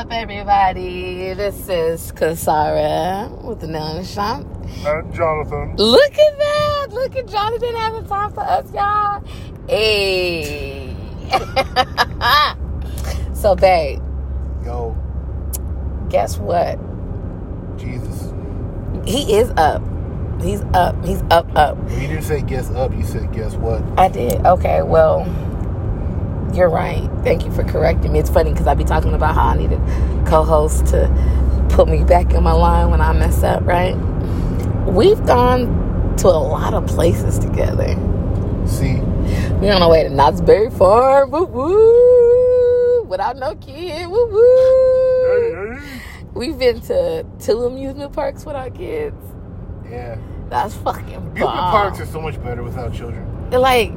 up, everybody? This is Casara with the Nail Shop. And Jonathan. Look at that! Look at Jonathan having time for us, y'all. Hey. so, babe, Yo, guess what? Jesus. He is up. He's up. He's up, up. You didn't say guess up, you said guess what? I did. Okay, well, you're right. Thank you for correcting me. It's funny because I be talking about how I need a co-host to put me back in my line when I mess up, right? We've gone to a lot of places together. See, We're on our way to Knott's Berry Farm, woo woo, without no kid, woo woo. We've been to two amusement parks with our kids. yeah. That's fucking Amusement parks are so much better without children. like,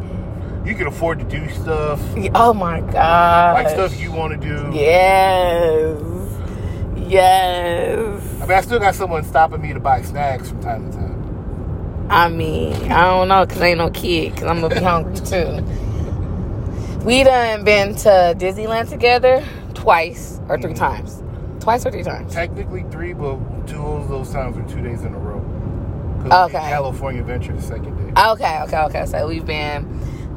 You can afford to do stuff, oh my god, like stuff you want to do. Yes. Yes. I mean, I still got someone stopping me to buy snacks from time to time. I mean, I don't know, cause I ain't no kid, cause I'm gonna be hungry too. We done been to Disneyland together twice or three mm-hmm. times. Twice or three times. Technically three, but two of those times were two days in a row. Okay. California Adventure the second day. Okay, okay, okay. So we've been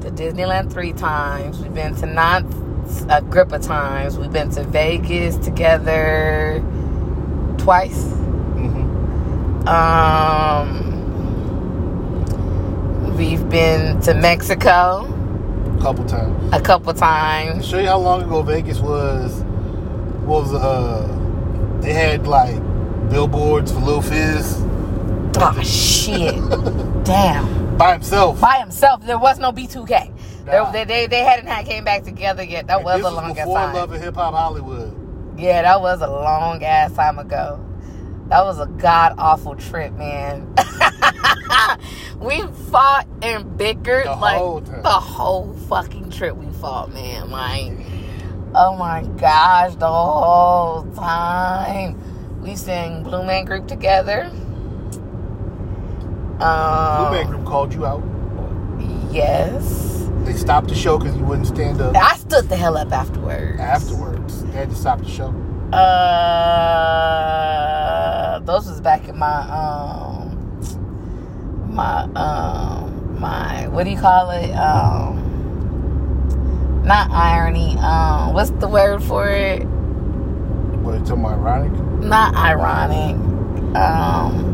to Disneyland three times. We've been to Knott's a grip of times. We've been to Vegas together twice. hmm Um, we've been to Mexico A couple times. a couple times. show you how long ago Vegas was, was uh, they had like billboards for Lil Fizz Oh shit! Damn. By himself. By himself, there was no B2K. Nah. They, they they hadn't had came back together yet. That And was a long ass time. Love and Hip Hop Hollywood. Yeah, that was a long ass time ago. That was a god awful trip, man. we fought and bickered The like whole the whole fucking trip. We fought, man. Like, oh my gosh, the whole time. We sang Blue Man Group together. Blue Um, Man Group called you out. Yes. They stopped the show because you wouldn't stand up I stood the hell up afterwards. afterwards. They had to stop the show. Uh, those was back in my um my um my what do you call it um not irony um what's the word for it What, you talking about ironic? not ironic um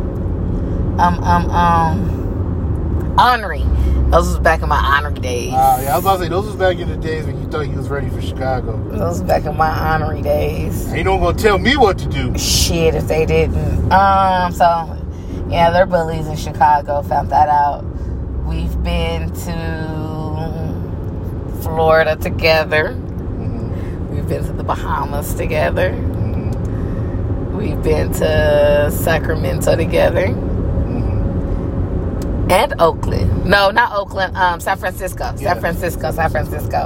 um um um honoring those was back in my honoring days Uh, yeah, I was about to say, those was back in the days when you thought you was ready for Chicago. those was back in my honoring days Ain't no one gonna tell me what to do. shit if they didn't. Um, so yeah, they're bullies in Chicago. Found that out. We've been to Florida together. Mhm, We've been to the Bahamas together. mhm, We've been to Sacramento together. And Oakland. No, not Oakland. Um, San Francisco. Yeah. San Francisco. San Francisco.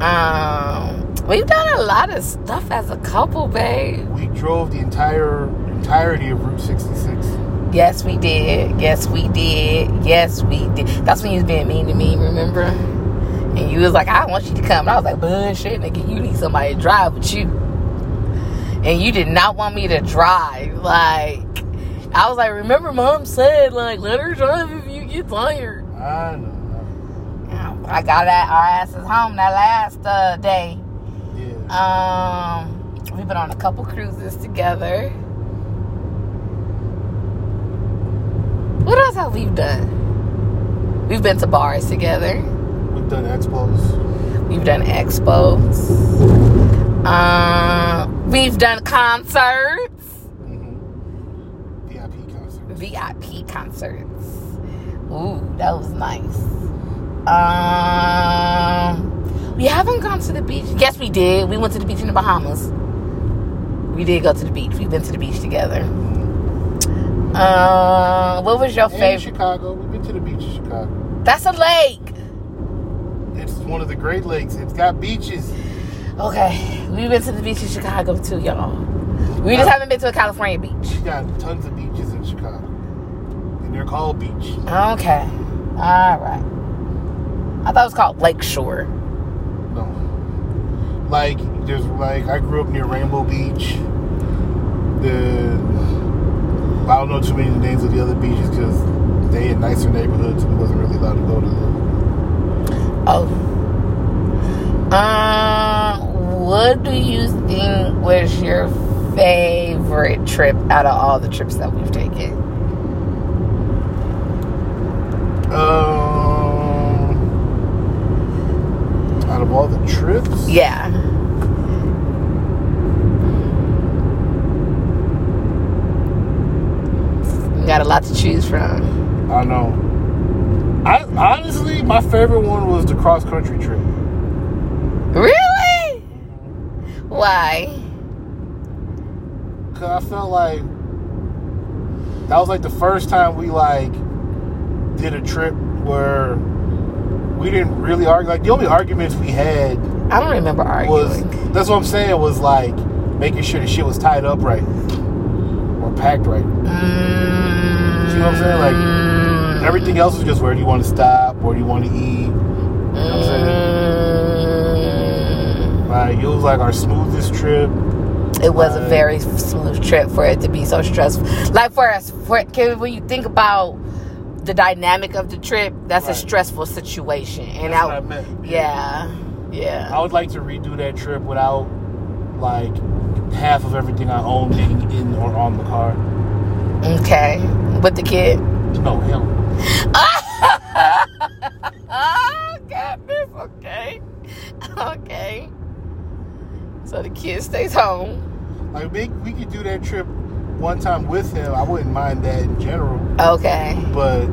Um, we've done a lot of stuff as a couple, babe. We drove the entire entirety of Route 66. Yes, we did. Yes, we did. Yes, we did. That's when you was being mean to me, remember? And you was like, I want you to come. And I was like, bullshit, nigga. You need somebody to drive with you. And you did not want me to drive. Like, I was like, remember mom said, like, let her drive if you get tired. I know. I got at our asses home that last uh, day. Yeah. Um, we've been on a couple cruises together. What else have we done? We've been to bars together. We've done expos. We've done expos. Um, we've done concerts, concert. VIP concerts. Ooh, that was nice. Um, we haven't gone to the beach. Yes, we did. We went to the beach in the Bahamas. We did go to the beach. We've been to the beach together. Uh, what was your And favorite? Chicago. We've been to the beach in Chicago. That's a lake. It's one of the Great Lakes. It's got beaches. Okay, we've been to the beach in Chicago too, y'all. We just haven't been to a California beach. It's got tons of beaches in Chicago. They're called beach. Okay, all right. I thought it was called Lakeshore. No. like there's like I grew up near Rainbow Beach. The I don't know too many names of the other beaches because they in nicer neighborhoods we wasn't really allowed to go to them. Oh. Um, what do you think was your favorite trip out of all the trips that we've taken? Um, out of all the trips, Yeah. You got a lot to choose from. I know. I honestly, my favorite one was the cross country trip. Really? Why? Cause I felt like that was like the first time we like did a trip where we didn't really argue. Like the only arguments we had I don't remember was arguing. that's what I'm saying was like making sure the shit was tied up right or packed right. Mm, See what I'm saying? Like everything else was just where do you want to stop, where do you want to eat. Mm, what I'm saying? Like it was like our smoothest trip. it was a very smooth trip for it to be so stressful. Like for us, for can, when you think about the dynamic of the trip, that's a stressful situation, and That's I, what I meant. yeah, yeah. I would like to redo that trip without like half of everything I own being in or on the car. Okay, with the kid. No, hell. oh, goodness. Okay, okay. So the kid stays home. Like we, we could do that trip one time with him. I wouldn't mind that in general, Okay. but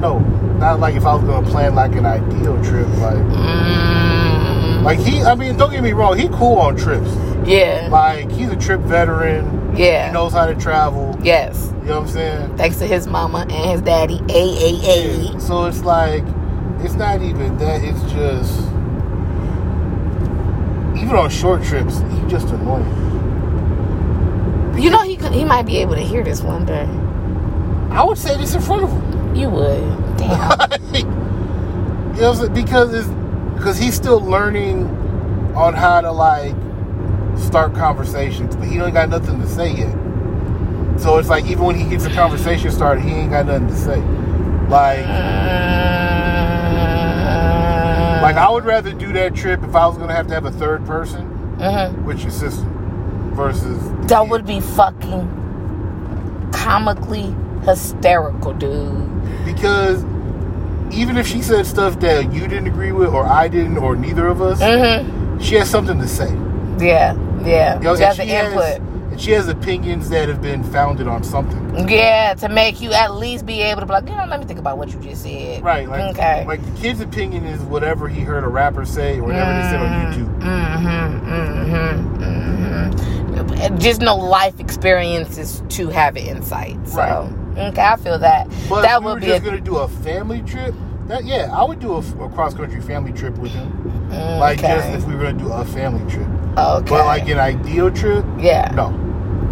no, not like if I was gonna plan like an ideal trip. Like Mm, like he, I mean, don't get me wrong, he cool on trips. yeah. Like he's a trip veteran. Yeah. He knows how to travel. Yes. You know what I'm saying? Thanks to his mama and his daddy. A A A. So it's like, it's not even that. It's just, even on short trips, he just annoying. You know he could, he might be able to hear this one day. I would say this in front of him. You would. Damn. you know what I'm saying? Because it's because he's still learning on how to like start conversations, but he ain't got nothing to say yet. So it's like even when he gets a conversation started, he ain't got nothing to say. Like, like I would rather do that trip if I was gonna have to have a third person Mhm. with your sister versus That would be fucking comically hysterical, dude. because even if she said stuff that you didn't agree with or I didn't or neither of us, Mm-hmm. she has something to say. Yeah, yeah. Just and the she has- input. And she has opinions that have been founded on something. Yeah, to make you at least be able to be like, you know, let me think about what you just said. Right. Like, okay. like the kid's opinion is whatever he heard a rapper say or whatever they said on YouTube. Mm-hmm, mm-hmm, mm-hmm. Just no life experiences to have insight. So, Right. okay, I feel that. But that if we would were be just a, gonna do a family trip. That yeah, I would do a, a cross country family trip with him. Mm, Like just if we were gonna do a family trip. okay. But like an ideal trip, yeah. no.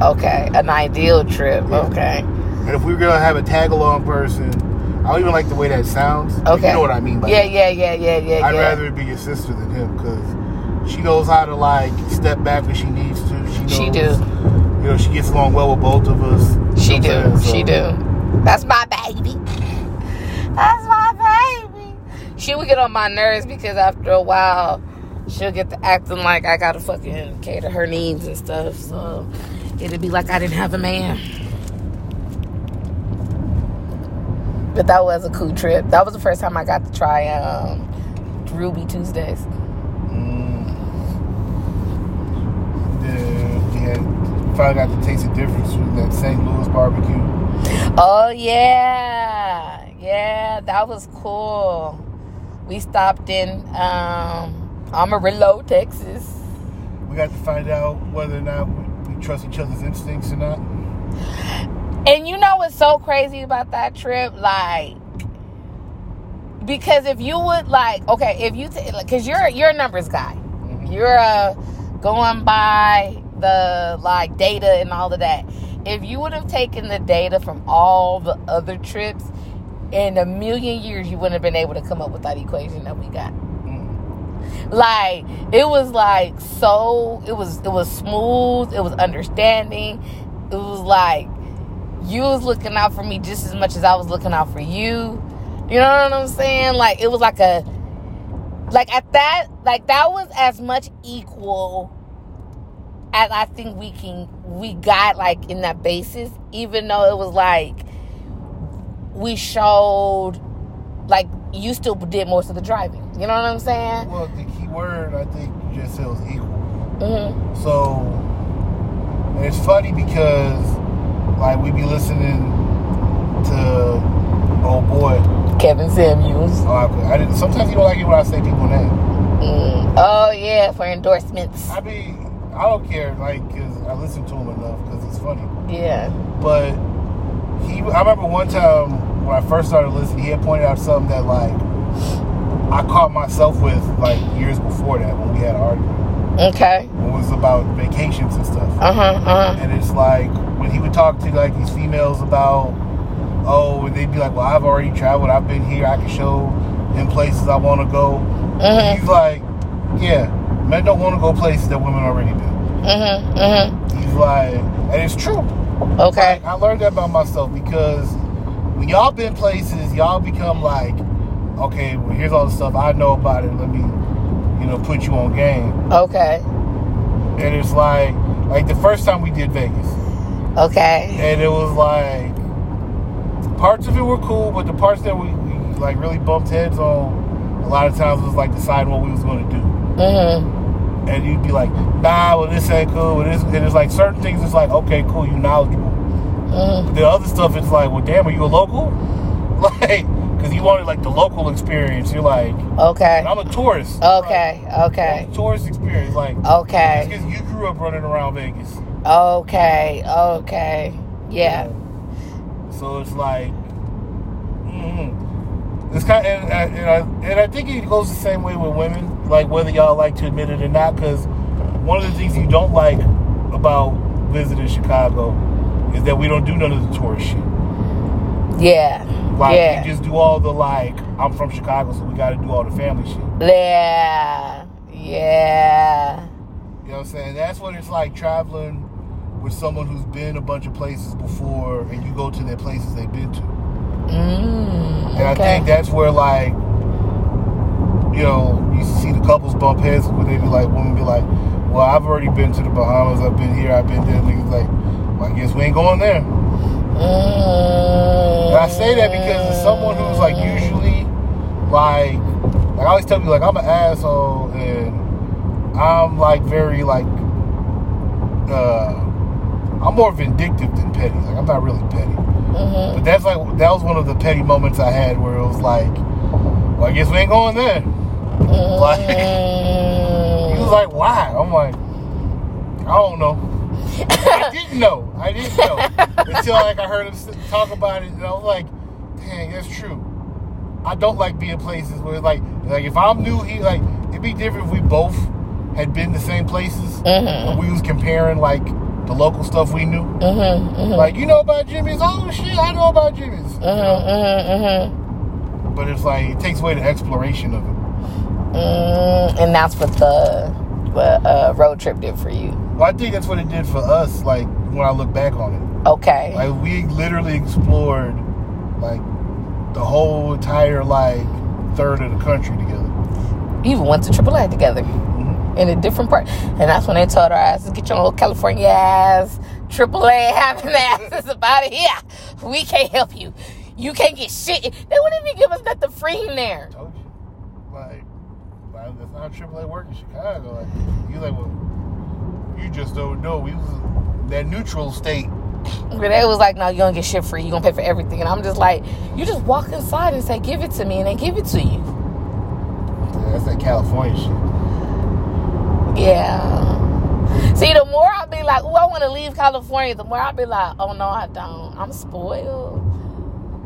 Okay, an ideal trip. Yeah. Okay. And if we were gonna have a tag along person, I don't even like the way that sounds. Okay. You know what I mean by Yeah, that. yeah, yeah, yeah, yeah, I'd yeah. rather it be your sister than him because she knows how to like step back when she needs to. She knows, She do. You know, she gets along well with both of us. She do. what She So, do. That's my baby. That's my baby. She would get on my nerves because after a while, she'll get to acting like I gotta fucking cater her needs and stuff. So it'd be like I didn't have a man. But that was a cool trip. That was the first time I got to try um, Ruby Tuesdays. Mm, yeah, yeah. Finally got to taste the difference with that St. Louis barbecue. Oh yeah, yeah, that was cool. We stopped in um, Amarillo, Texas. We got to find out whether or not we, we trust each other's instincts or not. And you know what's so crazy about that trip? Like, because if you would like, okay, if you because you're you're a numbers guy, you're uh, going by the like data and all of that. If you would have taken the data from all the other trips, in a million years you wouldn't have been able to come up with that equation that we got. Like it was like so it was it was smooth, it was understanding. It was like you was looking out for me just as much as I was looking out for you. You know what I'm saying? Like it was like a like at that like that was as much equal as I think we can we got like in that basis, even though it was like we showed like you still did most of the driving. You know what I'm saying? Well, the key word I think you just said was equal. hmm So it's funny because like we be listening to oh boy. Kevin Samuels. Oh, I, I didn't. Sometimes you don't like it when I say people name. Mm. Oh yeah, for endorsements. I mean, I don't care, like, cause I listen to him enough because it's funny. Yeah. But he, I remember one time when I first started listening, he had pointed out something that like I caught myself with like years before that when we had an argument. Okay. It was about vacations and stuff. Uh huh. Uh huh. And it's like when he would talk to like these females about, oh, and they'd be like, well, I've already traveled, I've been here, I can show him places I want to go. Mhm. He's like, yeah, men don't want to go places that women already been. Mhm. Mhm. He's like, and it's true. Okay. I learned that about myself because when y'all been places, y'all become like, okay, well, here's all the stuff I know about it. Let me, you know, put you on game. Okay. And it's like, like the first time we did Vegas, Okay. and it was like, parts of it were cool, but the parts that we, we like really bumped heads on, a lot of times was like deciding what we was going to do. Mhm. And you'd be like, nah, well, this ain't cool. Well, this, and it's like certain things, it's like, okay, cool, you knowledgeable. Mhm. The other stuff, it's like, well, damn, are you a local? Like, because you wanted like the local experience. You're like, Okay. I'm a tourist. Okay. Right? Okay. Tourist experience, like, Okay. because you grew up running around Vegas. Okay. Okay. Yeah. So it's like, mm it's kind, of, and, and, and I and I think it goes the same way with women. Like whether y'all like to admit it or not, because one of the things you don't like about visiting Chicago is that we don't do none of the tourist shit. Yeah. Like yeah. we just do all the like, I'm from Chicago, so we got to do all the family shit. yeah. Yeah. You know what I'm saying? That's what it's like traveling with someone who's been a bunch of places before, and you go to their places they've been to. Mm, And I think that's where like, you know, you see the couples bump heads where they be like, women be like, well, I've already been to the Bahamas, I've been here, I've been there. Niggas like, well, I guess we ain't going there. Mm. And I say that because as someone who's like usually like like I always tell people like I'm an asshole and I'm like very like uh I'm more vindictive than petty. Like I'm not really petty. Mhm. But that's like that was one of the petty moments I had where it was like, Well I guess we ain't going there. Like he was like, Why? I'm like, I don't know. I didn't know. I didn't know until like I heard him talk about it, and I was like, "Dang, that's true." I don't like being places where like, like if I'm new, he like it'd be different if we both had been the same places Mhm. and we was comparing like the local stuff we knew. Mhm. Mhm. Like you know about Jimmy's? Oh shit, I know about Jimmy's. Mhm. Mhm. But it's like it takes away the exploration of it. Mm, and that's what the the uh, road trip did for you. Well, I think that's what it did for us. Like when I look back on it. Okay. Like we literally explored like the whole entire like third of the country together. Even went to AAA together mm-hmm. in a different part. And that's when they told our asses, get your old California ass, AAA having asses about it. Yeah, we can't help you. You can't get shit. They wouldn't even give us nothing free in there. I Told you. Like, like that's not how AAA work in Chicago. Like, you like, well, you just don't know. We was that neutral state. But they was like, no, you don't get shit free. You gonna pay for everything. And I'm just like, you just walk inside and say, give it to me, and they give it to you. Yeah, that's that California shit. Yeah. See, the more I be like, oh, I want to leave California, the more I be like, oh no, I don't. I'm spoiled.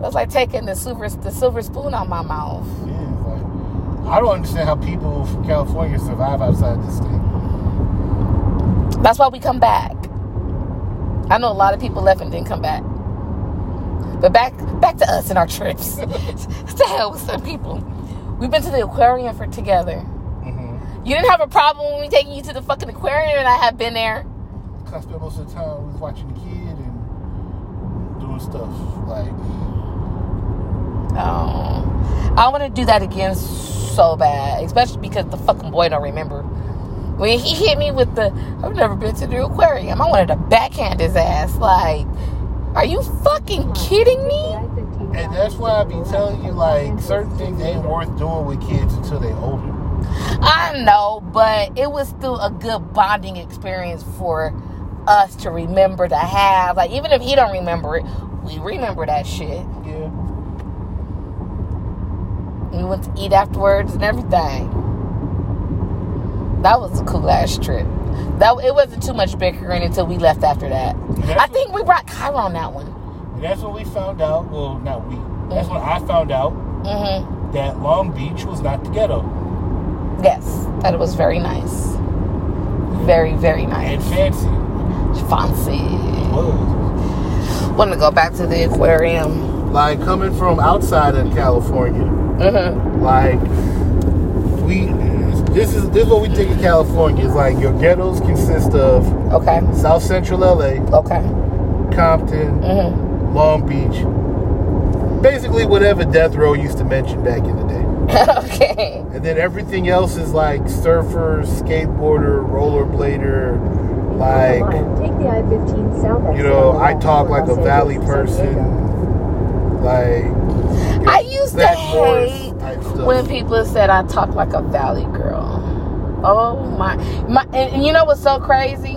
That's like taking the silver the silver spoon out my mouth. Yeah, like I don't understand how people from California survive outside the state. That's why we come back. I know a lot of people left and didn't come back. But back back to us and our trips. to hell with some people? We've been to the aquarium for together. hmm You didn't have a problem with me taking you to the fucking aquarium, and I have been there. I spent most of the time was watching the kid and doing stuff like Oh, I want to do that again so bad, especially because the fucking boy don't remember. When he hit me with the, I've never been to the aquarium. I wanted to backhand his ass. Like, are you fucking kidding me? And that's why I be telling you, like, certain things ain't worth doing with kids until they older. I know, but it was still a good bonding experience for us to remember to have. Like, even if he don't remember it, we remember that shit. Yeah. We went to eat afterwards and everything. That was a cool ass trip. That it wasn't too much bickering until we left after that. I think we brought Kyra on that one. And that's when we found out, well, not we, that's when I found out hmm that Long Beach was not the ghetto. Yes, that it was very nice. Very, very nice. And fancy. Fancy. Want to go back to the aquarium. Like, coming from outside of California, hmm like, we, this is, this is what we think of California. Is like, your ghettos consist of Okay. South Central LA, Okay. Compton, hmm Long Beach. Basically, whatever Death Row used to mention back in the day. okay. And then everything else is like surfer, skateboarder, rollerblader, like, Take the I-15 south you know, I talk like a valley person, like I used to hate type stuff. when people said I talk like a valley girl. Oh my, my! And, and you know what's so crazy?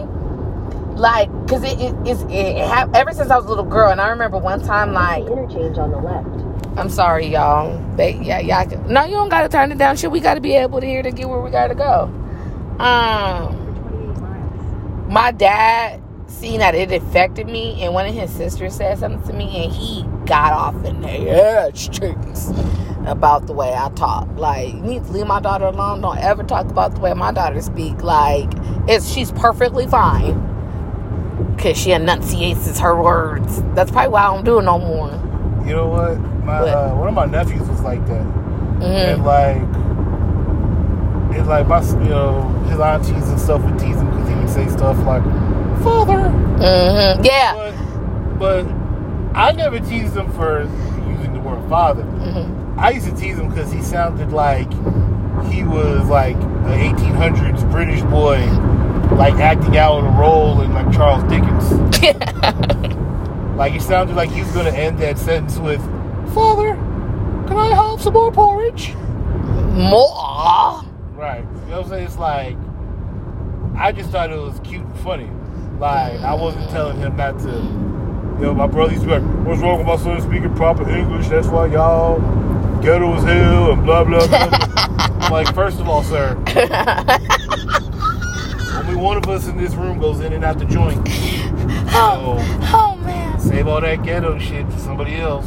Like, cause it, it it's it, ha- ever since I was a little girl, and I remember one time like interchange on the left. I'm sorry, y'all. They, yeah, y'all. Can, no, you don't gotta turn it down. Shit, we gotta be able to hear to get where we gotta go. Um, For 28 miles. my dad seen that it affected me, and one of his sisters said something to me, and he got off in their ass cheeks about the way I talk. Like, you need to leave my daughter alone. Don't ever talk about the way my daughter speak. Like, it's she's perfectly fine. Cause she enunciates her words. That's probably why I don't do it no more. you know what? My What? uh, one of my nephews was like that, hmm and like, it's like my you know his aunties and stuff would tease him because he would say stuff like, "Father." hmm Yeah. But, but I never teased him for using the word father. hmm I used to tease him because he sounded like he was like an 1800s British boy, like acting out a role in like Charles Dickens. Like he sounded like he was going to end that sentence with, "Father, can I have some more porridge?" More. Right. You know what I'm saying? It's like I just thought it was cute and funny. Like I wasn't telling him not to. You know, my brother used to be like, "What's wrong with my son speaking proper English? That's why y'all ghetto as hell and blah blah blah." I'm like, first of all, sir, only one of us in this room goes in and out the joint. So Oh man. save all that ghetto shit for somebody else.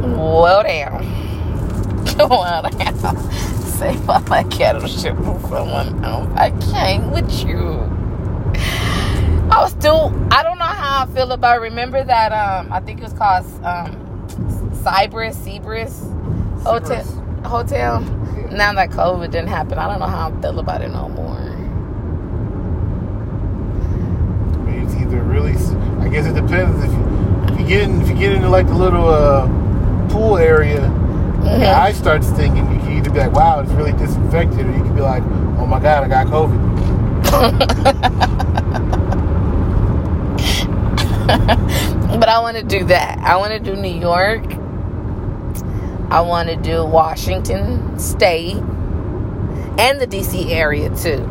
Well down. Well down. Save all that ghetto shit for someone else. I can't with you. I was still I don't know how I feel about remember that um I think it was called um Cyprus, Cyprus Hotel Hotel. Now that COVID didn't happen, I don't know how I feel about it no more. I mean, it's either really. I guess it depends if you if you get in, if you get into like the little uh, pool area. Mhm. Your eye starts stinking. You can either be like, "Wow, it's really disinfected," or you can be like, "Oh my god, I got COVID." but I want to do that. I want to do New York. I want to do Washington State and the DC area too.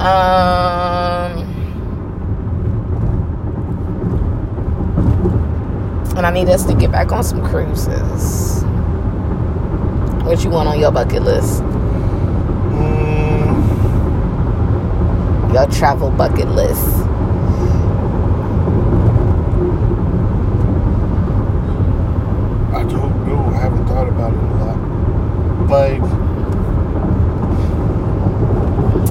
Um, and I need us to get back on some cruises. What you want on your bucket list? Mm, Your travel bucket list. like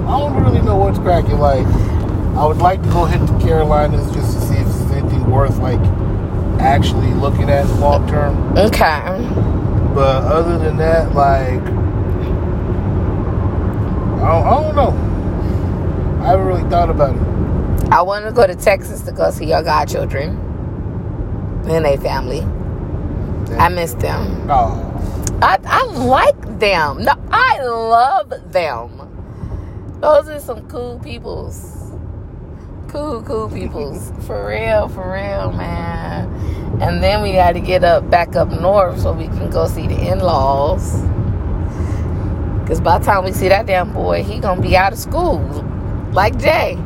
I don't really know what's cracking. Like I would like to go hit the Carolinas just to see if there's anything worth like actually looking at long term. Okay. But other than that, like I don't, I don't know. I haven't really thought about it. I want to go to Texas to go see your godchildren and their family. Damn. I miss them. Oh. I, I like them. No, I love them. Those are some cool peoples. Cool, cool peoples. for real, for real, man. And then we got to get up back up north so we can go see the in-laws. Cause by the time we see that damn boy, he gonna be out of school, like Jay.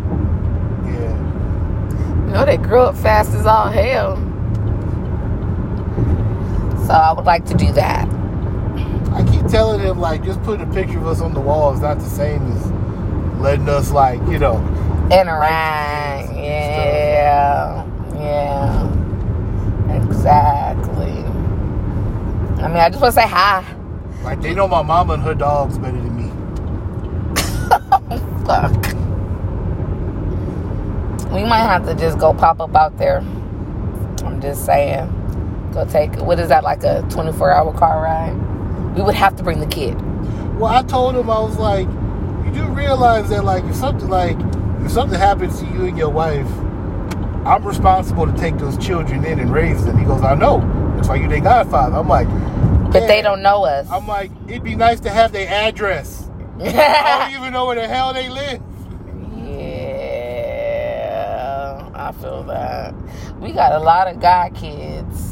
yeah. You know they grew up fast as all hell. So I would like to do that. Telling him like just putting a picture of us on the wall is not the same as letting us like you know. interact. Yeah, yeah, exactly. I mean, I just want to say hi. Like they know my mama and her dogs better than me. Fuck. We might have to just go pop up out there. I'm just saying. Go take what is that like a 24 hour car ride? We would have to bring the kid. Well, I told him I was like, you do realize that like if something like if something happens to you and your wife, I'm responsible to take those children in and raise them. He goes, I know. That's why you their godfather. I'm like, But they don't know us. I'm like, it'd be nice to have their address. I don't even know where the hell they live. Yeah, I feel that. We got a lot of god kids.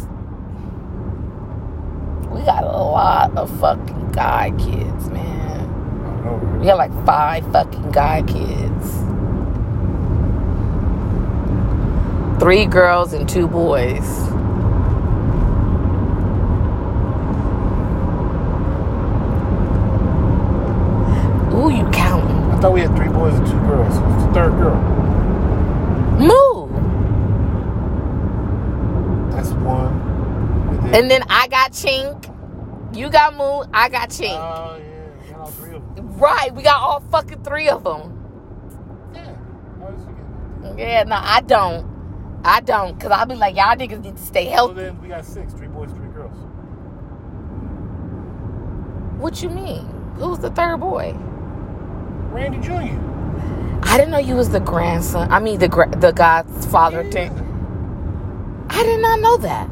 We got a lot of fucking guy kids, man. We got like five fucking guy kids. Three girls and two boys. Ooh, you counting. I thought we had three boys and two girls. Who's the third girl? Move. That's one. And And then I got Chink. You got Moon. I got Chink. Oh yeah, we got all three of them. right. We got all fucking three of them. Yeah. Yeah, no, I don't. I don't. Because I'll be like, y'all niggas need to stay So healthy. then we got six, three boys, three girls. What you mean? Who's the third boy? Randy Jr. I didn't know you was the grandson. I mean, the gra- the godfather Yeah. thing. I did not know that.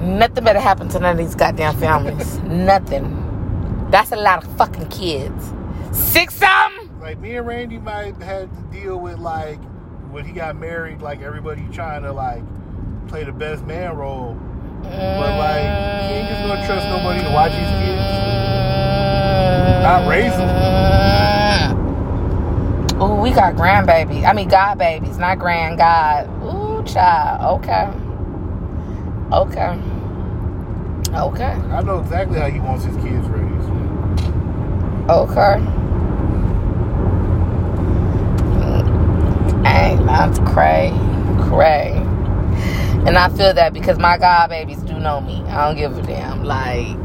Nothing better happen to none of these goddamn families. Nothing. That's a lot of fucking kids. Six of them? Like me and Randy might have to deal with like when he got married, like everybody trying to like play the best man role. But like he ain't just gonna trust nobody to watch his kids. Not raise them. Ooh, we got grandbaby. I mean, god babies, not grand god. Ooh, child. Okay. Okay. Okay. I know exactly how he wants his kids raised. Okay. Hey, that's cray, cray. And I feel that because my god babies do know me. I don't give a damn. Like,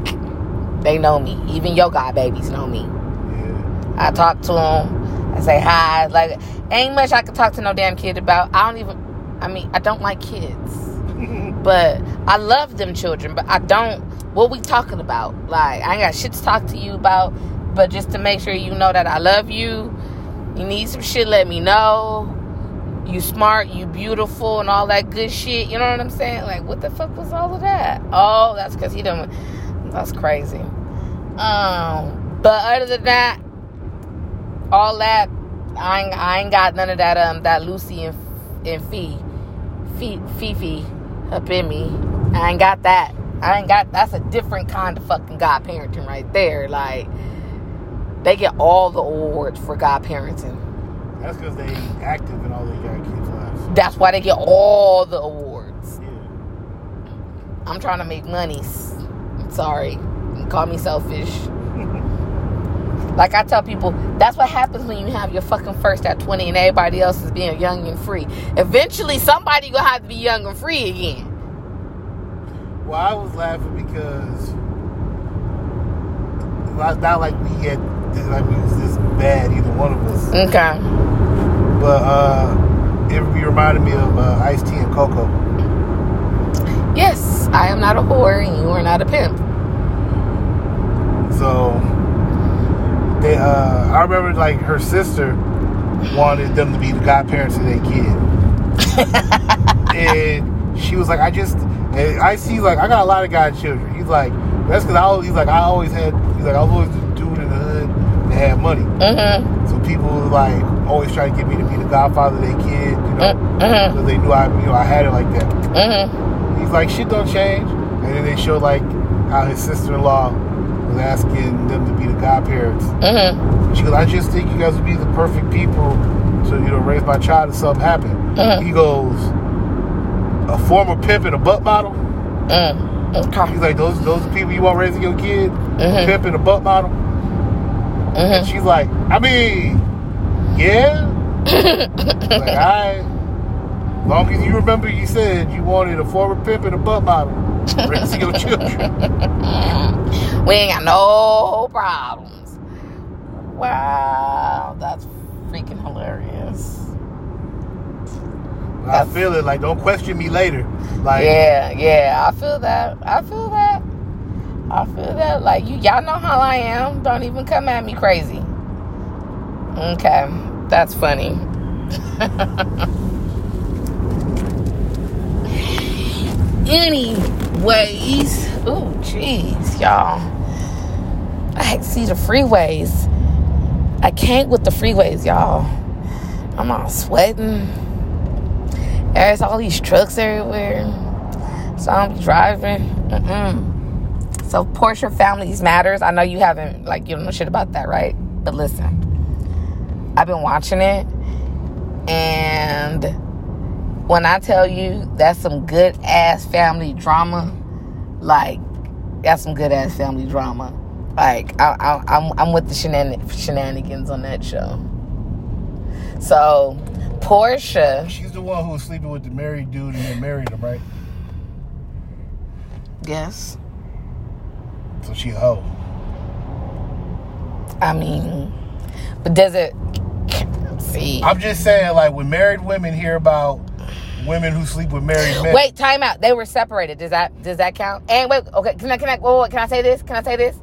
they know me. Even your god babies know me. Yeah. I talk to them. I say hi. Like, ain't much I can talk to no damn kid about. I don't even, I mean, I don't like kids. But I love them children. But I don't, what we talking about? Like, I ain't got shit to talk to you about. But just to make sure you know that I love you. You need some shit, let me know. You smart, you beautiful, and all that good shit. You know what I'm saying? Like, what the fuck was all of that? Oh, that's because he done. That's crazy. Um, but other than that, all that, I ain't, I ain't got none of that. Um, that Lucy and and Fee, Fee, Fifi up in me. I ain't got that. I ain't got. That's a different kind of fucking godparenting right there. Like, they get all the awards for godparenting. That's because they active in all their young kids' lives. That's why they get all the awards. Yeah. I'm trying to make money. I'm sorry. You call me selfish. like I tell people, that's what happens when you have your fucking first at 20 and everybody else is being young and free. Eventually, somebody gonna have to be young and free again. Well, I was laughing because well, not like we had like we was this bad either one of us, Okay. but uh, it reminded me of uh, Ice T and Coco. Yes, I am not a whore and you are not a pimp. So they, uh, I remember like her sister wanted them to be the godparents of their kid. and she was like, I just, and I see like I got a lot of godchildren. He's like, that's because I always, he's like I always had, he's like I was always the dude in the hood that had money. Mm-hmm. So people like always try to get me to be the godfather of their kid, you know, Mhm. because they knew I, you know, I had it like that. Mm-hmm. He's like, shit don't change. And then they show like how his sister-in-law was asking them to be the godparents. Mm-hmm. She goes, I just think you guys would be the perfect people to, you know, raise my child if something happened. Mhm. He goes, a former pimp and a butt model. Mm. Okay. He's like, those those people you want raising your kid? A Mhm. pimp and a butt model? And Mm-hmm. she's like, I mean, yeah. like, I, as long as you remember you said you wanted a former pimp and a butt model raising your children. We ain't got no problems. Wow, that's freaking hilarious. I feel it. Like, don't question me later. Like, Yeah, yeah, I feel that. I feel that. I feel that. Like you, y'all know how I am. Don't even come at me crazy. Okay, that's funny. Anyways, oh jeez, y'all. I see the freeways. I can't with the freeways, y'all. I'm all sweating. There's all these trucks everywhere. So I'm driving. Mm-mm. So Porsha Families Matters. I know you haven't like you don't know shit about that, right? But listen, I've been watching it, and when I tell you that's some good ass family drama, like that's some good ass family drama. Like I, I, I'm, I'm with the shenan- shenanigans on that show. So Porsha, she's the one who was sleeping with the married dude and then married him, right? yes, So she a hoe. I mean, but does it? See, I'm just saying, like, when married women hear about women who sleep with married men. Wait, time out. They were separated. Does that does that count? And wait, okay, can I can I wait, wait, can I say this? Can I say this?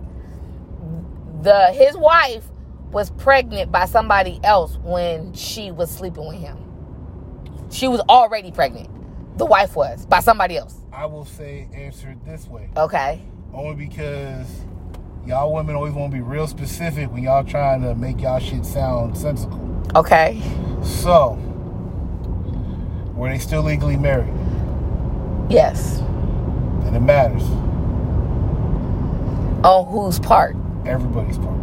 The his wife was pregnant by somebody else when she was sleeping with him. She was already pregnant. The wife was by somebody else. I will say, answer it this way. Okay. Only because y'all women always want to be real specific when y'all trying to make y'all shit sound sensible. Okay. So, were they still legally married? Yes. And it matters. On whose part? Everybody's part.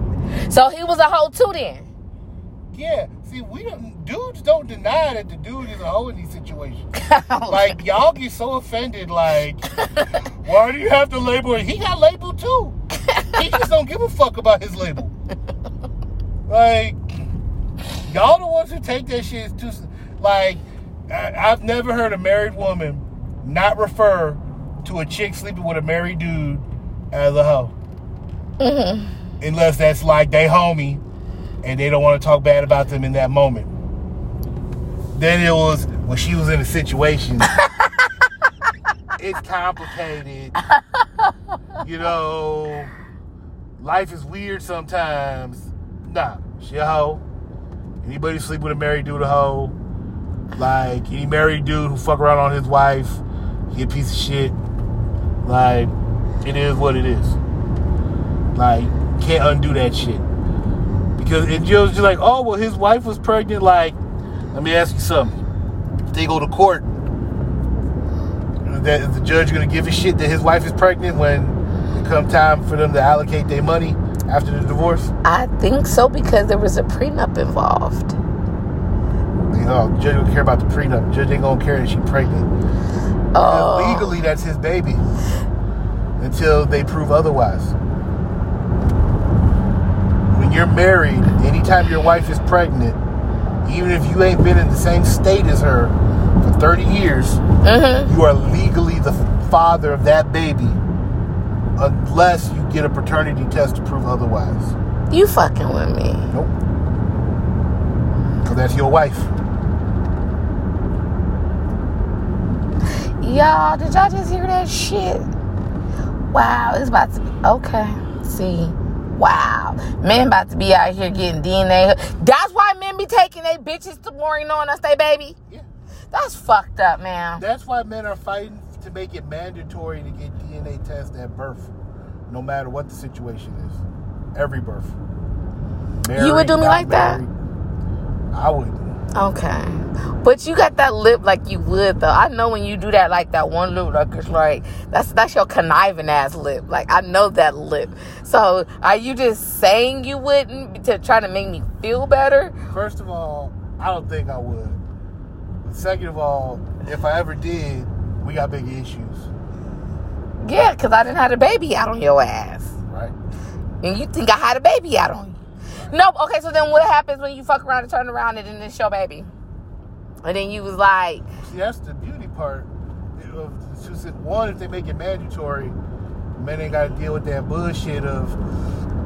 So he was a hoe too then. Yeah. See, we don't. Dudes don't deny that the dude is a hoe in these situations. Oh, like y'all get so offended. Like, why do you have to label it? He got labeled too. He just don't give a fuck about his label. Like, y'all the ones who take that shit too. Like, I, I've never heard a married woman not refer to a chick sleeping with a married dude as a hoe. Unless that's like they homie and they don't want to talk bad about them in that moment. Then it was when she was in a situation. it's complicated. You know, life is weird sometimes. Nah, she a hoe. Anybody sleep with a married dude a hoe. Like any married dude who fuck around on his wife, he a piece of shit. Like, it is what it is. Like, can't undo that shit. Because it just just like, oh well his wife was pregnant, like, let me ask you something. If they go to court, that is the judge gonna give a shit that his wife is pregnant when it come time for them to allocate their money after the divorce? I think so because there was a prenup involved. You know, the judge don't care about the prenup. The judge ain't gonna care that she's pregnant. Oh. Legally, that's his baby until they prove otherwise. When you're married, anytime your wife is pregnant, even if you ain't been in the same state as her for 30 years, Mm-hmm. you are legally the father of that baby unless you get a paternity test to prove otherwise. You fucking with me. Nope. Because that's your wife. Y'all, did y'all just hear that shit? Wow, it's about to be okay. See, wow, men about to be out here getting DNA. That's why men be taking they bitches to war knowing us they baby. Yeah. That's fucked up, man. That's why men are fighting to make it mandatory to get DNA tests at birth, no matter what the situation is. Every birth. You would do me like that? I would. Okay. But you got that lip like you would though. I know when you do that like that one lip like it's like that's that's your conniving ass lip. Like I know that lip. So are you just saying you wouldn't to try to make me feel better? First of all, I don't think I would. Second of all, if I ever did, we got big issues, Yeah, because I didn't have a baby out on your ass. right? And you think I had a baby out on Nope. Okay, so then what happens when you fuck around and turn around and then it's your baby? And then you was like, See, that's the beauty part. Of, one, if they make it mandatory, men ain't got to deal with that bullshit of,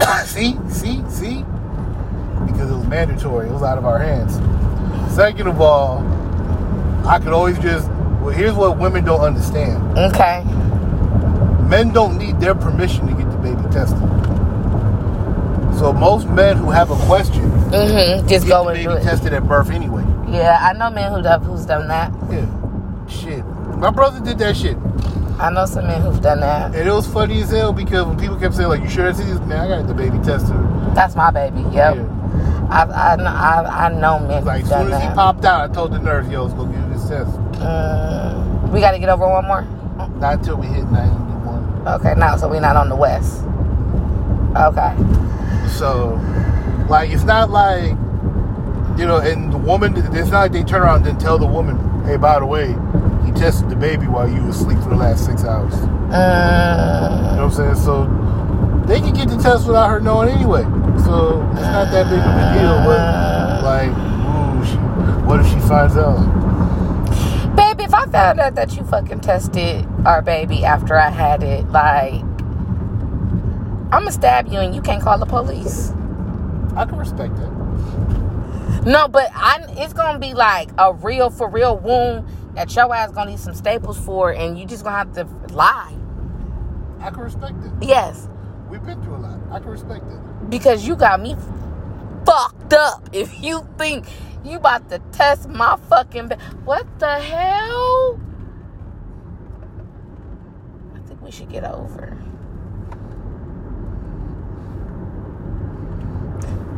see, see, see, because it was mandatory. It was out of our hands. Second of all, I could always just. Well, here's what women don't understand: okay. men don't need their permission to get the baby tested. So most men who have a question Mm-hmm. Just get go the and do it. tested at birth anyway. Yeah, I know men who done, who's done that. Yeah, shit. My brother did that shit. I know some men who've done that. And it was funny as hell because when people kept saying like, "You sure that's his?" Man, I got the baby tested. That's my baby. Yep. Yeah. I, I, know- I, I know men Like as soon as he popped out, I told the nurse, "Yo, let's go get this test." Mm, we got to get over one more. Not until we hit ninety-one. Okay, now so we're not on the west. Okay. So, like, it's not like you know, and the woman. It's not like they turn around and then tell the woman, "Hey, by the way, he tested the baby while you were asleep for the last six hours." You Mm, know what I'm saying? So they can get the test without her knowing anyway. So it's not that big of a deal. But like, ooh, she, what if she finds out? baby, if I found out that you fucking tested our baby after I had it, like, I'm gonna stab you and you can't call the police. I can respect that. No, but I it's gonna be like a real for real wound that your ass gonna need some staples for, and you just gonna have to lie. I can respect it. Yes, We've been through a lot. I can respect it. because you got me fucked up. If you think you about to test my fucking ba- what the hell? I think we should get over.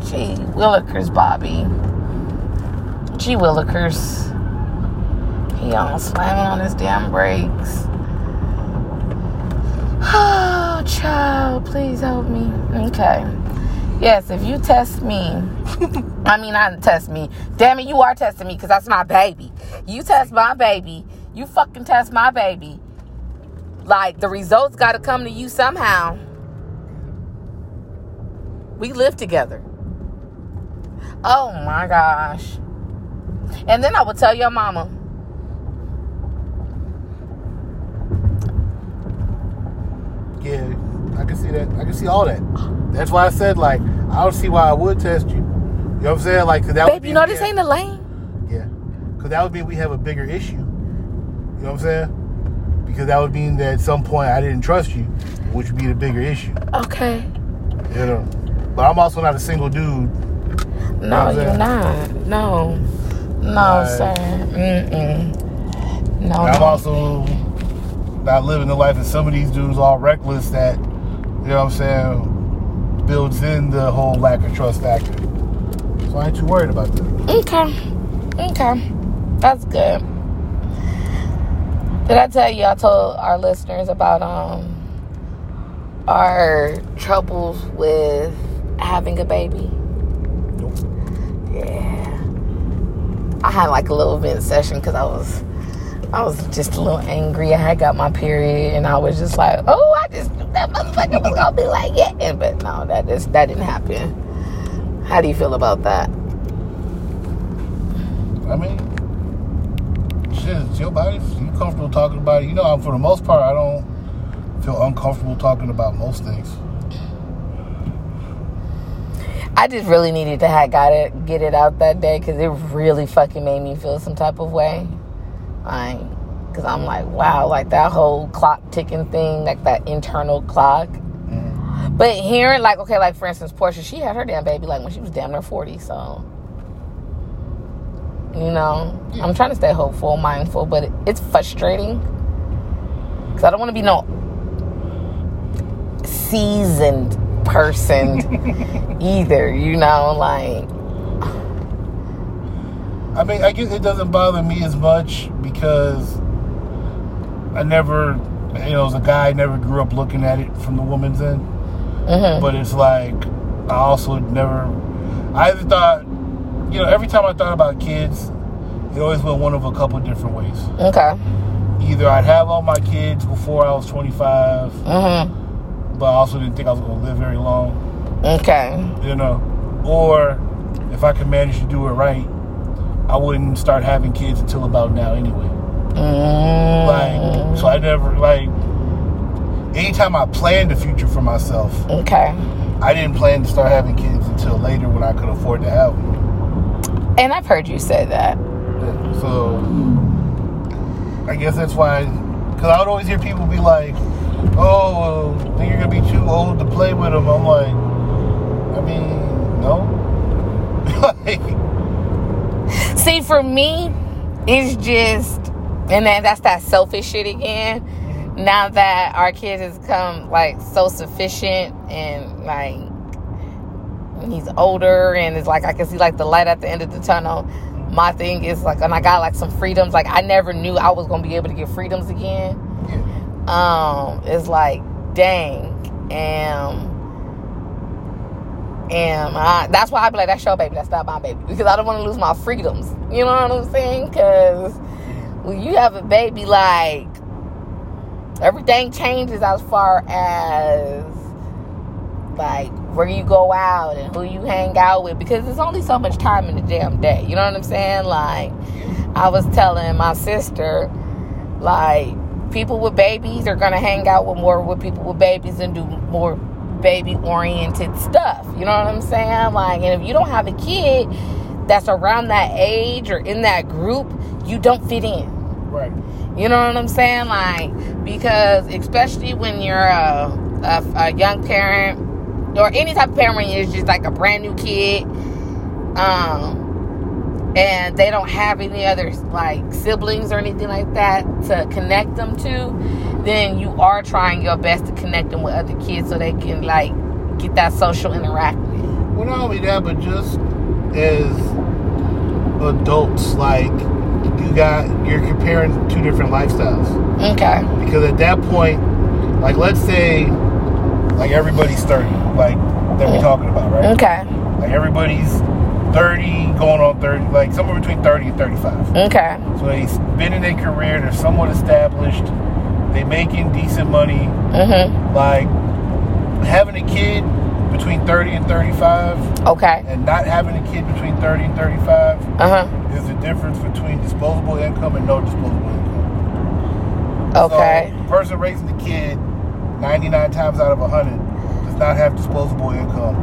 Gee Willikers, Bobby. Gee Willikers. He almost slamming on his damn brakes. Oh, child, please help me. Okay. Yes, if you test me, I mean, I not test me. Damn it, you are testing me because that's my baby. You test my baby. You fucking test my baby. Like, the results got to come to you somehow. We live together. Oh my gosh. And then I would tell your mama. Yeah, I can see that. I can see all that. That's why I said like I don't see why I would test you. You know what I'm saying? Like 'cause that would Babe, be you know this ain't the lane. Yeah, because that would mean we have a bigger issue. You know what I'm saying? Because that would mean that at some point I didn't trust you, which would be the bigger issue. Okay. You know. But I'm also not a single dude. No, you're not. No. No, Right. sir. Mm-mm. No, And I'm also not living the life that some of these dudes all reckless that, you know what I'm saying, builds in the whole lack of trust factor. So I ain't too worried about that. Okay. Okay. That's good. Did I tell you I told our listeners about um our troubles with having a baby? Yeah. I had like a little vent session because I was I was just a little angry. I had got my period and I was just like, oh, I just that motherfucker was gonna be like, yeah. But no, that just that didn't happen. How do you feel about that? I mean, shit, your body. You comfortable talking about it. You know, I'm, for the most part, I don't feel uncomfortable talking about most things. I just really needed to have got it, get it out that day because it really fucking made me feel some type of way. Like, because I'm like, wow, like that whole clock ticking thing, like that internal clock. Mm-hmm. But hearing, like, okay, like for instance, Porsha, she had her damn baby like when she was damn near 40, so. You know, I'm trying to stay hopeful, mindful, but it, it's frustrating because I don't want to be no seasoned person either. You know, like I mean, I guess it doesn't bother me as much because I never, you know, as a guy, I never grew up looking at it from the woman's end. mhm. But it's like, I also never, I either thought, you know, every time I thought about kids, it always went one of a couple different ways. okay, Either I'd have all my kids before I was 25, mhm, but I also didn't think I was going to live very long. okay, you know, or if I could manage to do it right, I wouldn't start having kids until about now anyway. mm, Like, so I never like. Anytime I planned the future for myself, okay. I didn't plan to start having kids until later when I could afford to have them. And I've heard you say that. Yeah, So, I guess that's why. Because I would always hear people be like, "Oh, think you're gonna be too old to play with them." I'm like, I mean, no. See, for me, it's just, and then that's that selfish shit again. Now that our kids has come like so sufficient and like he's older and it's like I can see like the light at the end of the tunnel. My thing is like, and I got like some freedoms. Like I never knew I was gonna be able to get freedoms again. yeah. Um, it's like, dang, and and I, that's why I be like, that's your baby, that's not my baby, because I don't want to lose my freedoms. You know what I'm saying? Because when you have a baby, like everything changes as far as like where you go out and who you hang out with, because there's only so much time in the damn day. You know what I'm saying? Like I was telling my sister, like people with babies are gonna hang out with more with people with babies and do more baby oriented stuff. You know what I'm saying? Like, and if you don't have a kid that's around that age or in that group, you don't fit in. Right. You know what I'm saying? Like, because especially when you're a, a, a young parent or any type of parent when you're just like a brand new kid, um, and they don't have any other like siblings or anything like that to connect them to, then you are trying your best to connect them with other kids so they can like get that social interaction. Well, not only that, but just as adults, like you got you're comparing two different lifestyles. Okay. Because at that point, like let's say, like everybody's thirty, like that we're mm. talking about, right? Okay. Like everybody's thirty, going on thirty, like somewhere between thirty and thirty-five. Okay. So they've been in their career, they're somewhat established, they're making decent money. Mhm. Like having a kid between thirty and thirty-five. Okay. and not having a kid between 30 and 35 Uh huh. is the difference between disposable income and no disposable income. Okay. So, the person raising the kid 99 times out of 100 does not have disposable income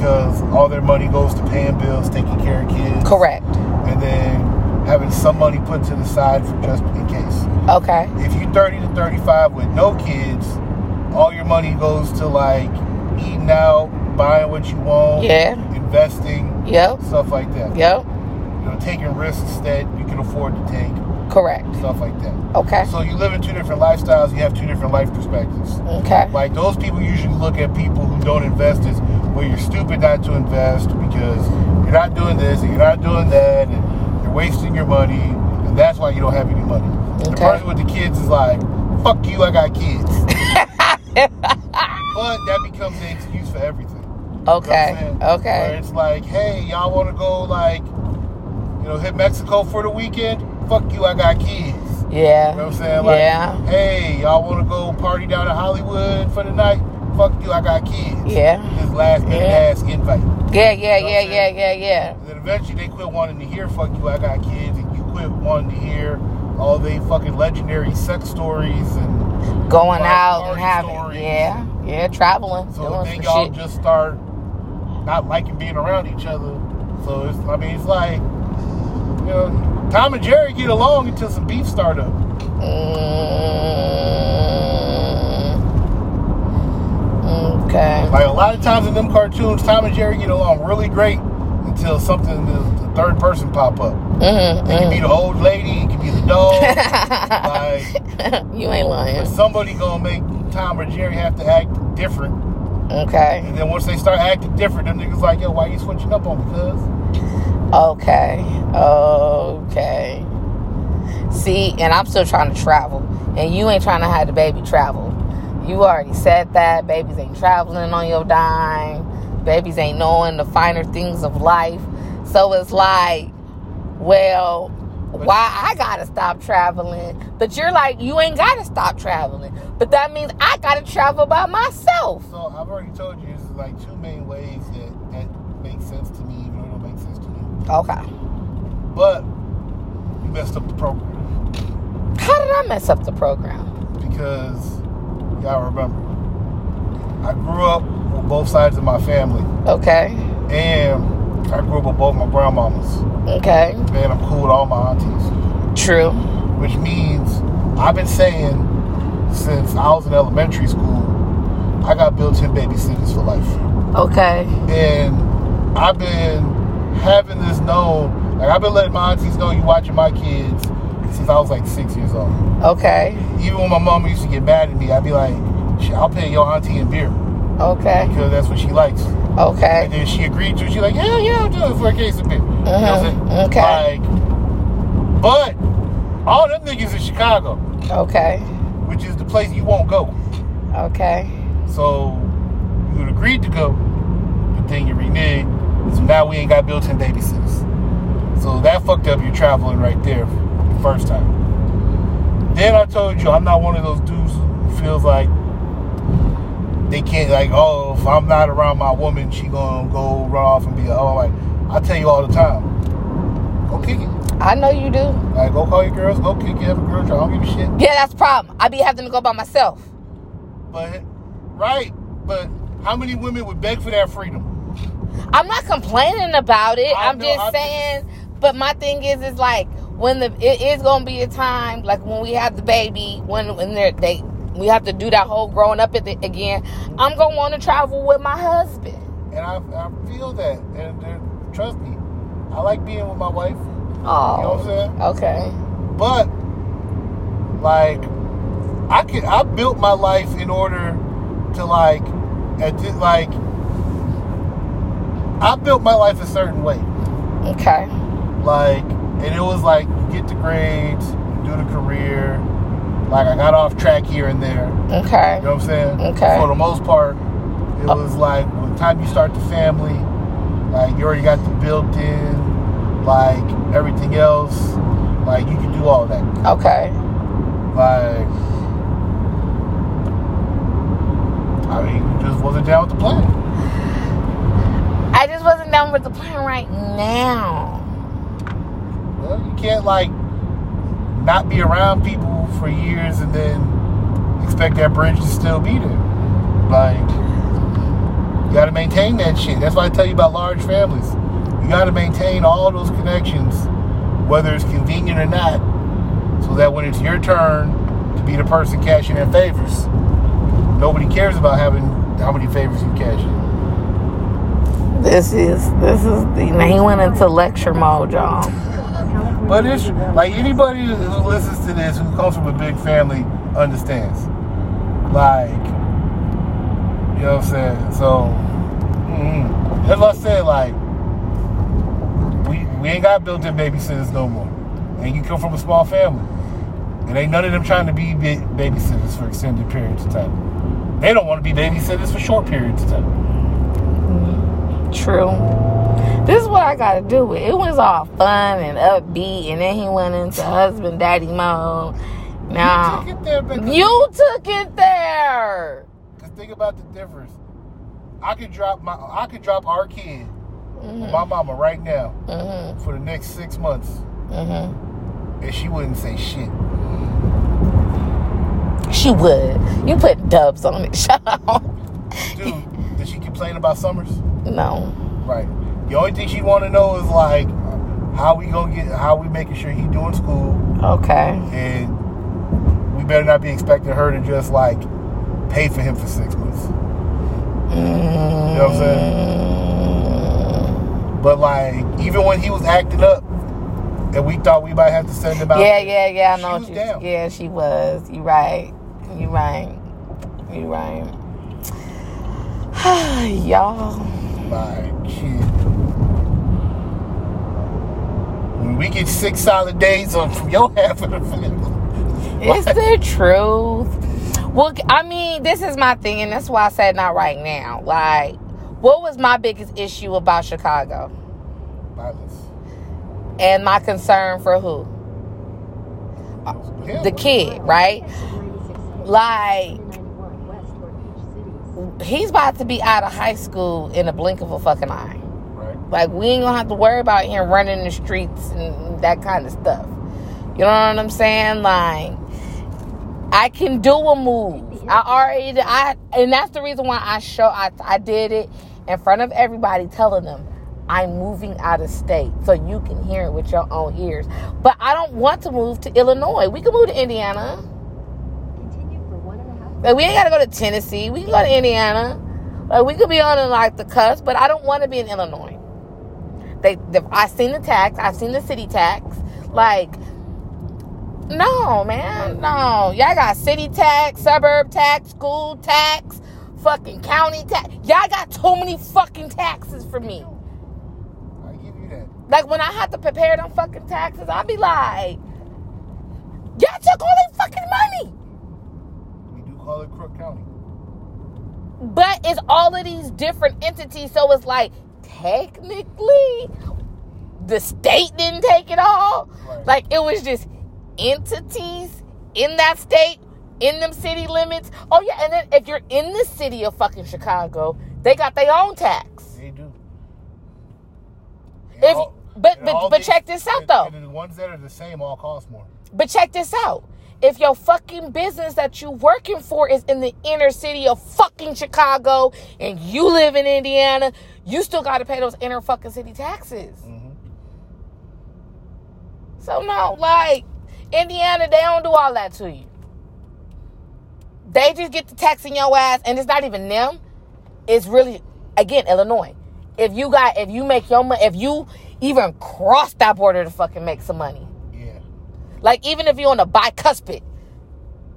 because all their money goes to paying bills, taking care of kids, Correct. and then having some money put to the side for just in case. Okay. If you're 30 to 35 with no kids, all your money goes to like eating out, buying what you want, Yeah. investing, Yep. stuff like that. Yep. You know, taking risks that you can afford to take, Correct. stuff like that. Okay. So you live in two different lifestyles, you have two different life perspectives. Okay. Like those people usually look at people who don't invest as well, you're stupid not to invest because you're not doing this and you're not doing that and you're wasting your money and that's why you don't have any money. The Okay. person with the kids is like, fuck you, I got kids. but that becomes an excuse for everything. You know Okay. Where Okay. it's like, hey, y'all want to go like, you know, hit Mexico for the weekend? Fuck you, I got kids. Yeah. You know what I'm saying? Like, Yeah. hey, y'all want to go party down in Hollywood for the night? Fuck you, I got kids. Yeah. His last minute Yeah. ass invite. Yeah. Yeah. You know Yeah. Yeah. Yeah. Yeah. And then eventually they quit wanting to hear fuck you, I got kids, and you quit wanting to hear all they fucking legendary sex stories and Going out and having. stories. Yeah. Yeah. Traveling. so Doing then y'all shit. just start not liking being around each other. So it's I mean it's like you know Tom and Jerry get along until some beef start up. Mm. Okay. Like a lot of times in them cartoons, Tom and Jerry get along really great until something, the, the third person pop up. Mm-hmm, It can be the old lady, it can be the dog. like, you ain't but lying. somebody gonna make Tom or Jerry have to act different. Okay. And then once they start acting different, them niggas like, yo, why you switching up on me, cuz? Okay. Okay. See, and I'm still trying to travel. And you ain't trying to have the baby travel. You already said that. Babies ain't traveling on your dime. Babies ain't knowing the finer things of life. So it's like, well, why I gotta stop traveling? But you're like, you ain't gotta stop traveling. But that means I gotta travel by myself. So I've already told you there's like two main ways that that make sense to me, even though it don't make sense to me. Okay. But you messed up the program How did I mess up the program? because y'all remember I grew up with both sides of my family, Okay. and I grew up with both my grandmamas. Okay. Man, I'm cool with all my aunties, True. which means I've been saying since I was in elementary school, I got built-in babysitters for life. Okay. and I've been having this known. Like I've been letting my aunties know you watching my kids since I was like six years old. Okay. Even when my mom used to get mad at me, I'd be like, "I'll pay your auntie in beer Okay. because that's what she likes." Okay. And then she agreed to. it. She's like, "Yeah, yeah, I'll do it for a case of beer." You know what I'm uh-huh. saying? Okay. Like, but all them niggas in Chicago, Okay. which is the place you won't go. Okay. So you agreed to go, but then you reneged. So now we ain't got built-in babysitters. So that fucked up your traveling right there the first time. Then I told you I'm not one of those dudes who feels like they can't like, oh, if I'm not around my woman, she gonna go run off and be a oh like I tell you all the time. Go kick it. I know you do. Like go call your girls, go kick it, have a girl. I don't give a shit. Yeah, that's the problem. I be having to go by myself. But right, but how many women would beg for that freedom? I'm not complaining about it. I I'm know, just I'm saying. But my thing is, is like when the it is gonna be a time like when we have the baby when when they're they we have to do that whole growing up at the, again. I'm gonna want to travel with my husband. And I, I feel that. And, and trust me, I like being with my wife. Oh. You know what I'm saying? Oh, okay. But like, I can I built my life in order to like, at this, like, I built my life a certain way. Okay. Like, and it was like get the grades, do the career. Like I got off track here and there. Okay. You know what I'm saying? Okay. For the most part, it Oh. was like when the time you start the family, like you already got the built in, like everything else, like you can do all that. Okay. Like, I mean, just wasn't down with the plan. I just wasn't down with the plan right now. Well, you can't like not be around people for years and then expect that bridge to still be there. Like, you got to maintain that shit. That's why I tell you about large families. You got to maintain all those connections, whether it's convenient or not, so that when it's your turn to be the person cashing in favors, nobody cares about having how many favors you cash in. This is this is the he went into lecture mode, y'all. But it's like anybody who listens to this who comes from a big family understands. Like, you know what I'm saying? So, mm, as I said, like, we, we ain't got built in babysitters no more. And you come from a small family. And ain't none of them trying to be ba- babysitters for extended periods of time. They don't want to be babysitters for short periods of time. True. This is what I gotta do with. It was all fun and upbeat, and then he went into husband daddy mode. Now You took it there, because you took it there. Cause think about the difference. I could drop my I could drop our kid Mhm. my mama right now Mhm. for the next six months, Mhm. and she wouldn't say shit. She would. You put dubs on it. Shut up. Dude, did she complain about summers? No. Right. The only thing she want to know is like how we gonna get how we making sure he doing school, Okay. and we better not be expecting her to just like pay for him for six months. Mm, know what I'm saying? But like, even when he was acting up, and we thought we might have to send him out. Yeah, yeah, yeah. I she know was what you. down. Yeah, she was. You right. You right. You right. Y'all. Like, shit. When we get six solid days on from your half of the family. Is the truth? Well, I mean, this is my thing, and that's why I said not right now. Like, what was my biggest issue about Chicago? Violence. And my concern for who? The kid, right? Like, he's about to be out of high school in a blink of a fucking eye. Like, we ain't gonna have to worry about him running the streets and that kind of stuff. You know what I'm saying? Like, I can do a move. I already, I, and that's the reason why I show, I, I did it in front of everybody, telling them I'm moving out of state, so you can hear it with your own ears. But I don't want to move to Illinois. We can move to Indiana. Continue for one and a half Like, we ain't gotta go to Tennessee. We can go to Indiana. Like, we could be on like the cusp, but I don't want to be in Illinois. They, they, I seen the tax. I've seen the city tax. Like, no, man, no. Y'all got city tax, suburb tax, school tax, fucking county tax. Y'all got too many fucking taxes for me. I give you that. Like when I have to prepare them fucking taxes, I'll be like, y'all took all their fucking money. We do call it Crook County. But it's all of these different entities, so it's like technically the state didn't take it all. Right. Like it was just entities in that state, in them city limits. Oh yeah, and then if you're in the city of fucking Chicago, they got their own tax. They do. If- all- but- but- but these- check this out, and- though. And the ones that are the same all cost more. But check this out. If your fucking business that you working for is in the inner city of fucking Chicago and you live in Indiana, you still got to pay those inner fucking city taxes. Mhm. So no, like Indiana, they don't do all that to you. They just get the tax in your ass, and it's not even them. It's really again Illinois. If you got, if you make your money, if you even cross that border to fucking make some money. Like even if you're on the bicuspid,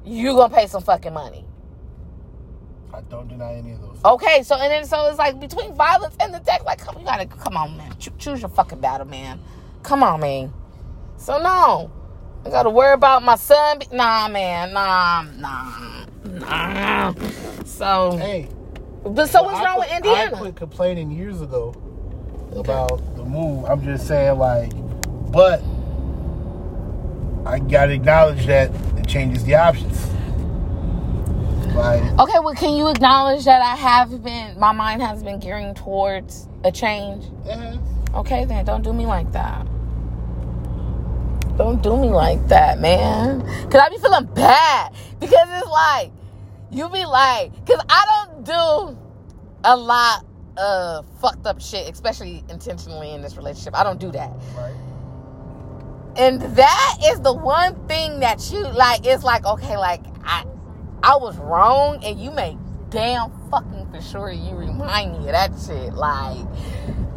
you gonna pay some fucking money. I don't deny any of those. Okay, so and then so it's like between violence and the tax, like come, you gotta come on, man, Cho- choose your fucking battle, man. Come on, man. So no, I gotta worry about my son. be- Nah, man, nah, nah, nah. So, Hey. but so what's I wrong quit- with Indiana? I quit complaining years ago about the move. I'm just saying, like, but I gotta acknowledge that it changes the options. Like, Okay, well, can you acknowledge that I have been, my mind has been gearing towards a change? yeah, Okay, then don't do me like that. Don't do me like that, man. Cause I be feeling bad because it's like you be like, cause I don't do a lot of fucked up shit, especially intentionally in this relationship. I don't do that, right. And that is the one thing that you like. It's like okay, like I, I was wrong, and you make damn fucking for sure you remind me of that shit. Like,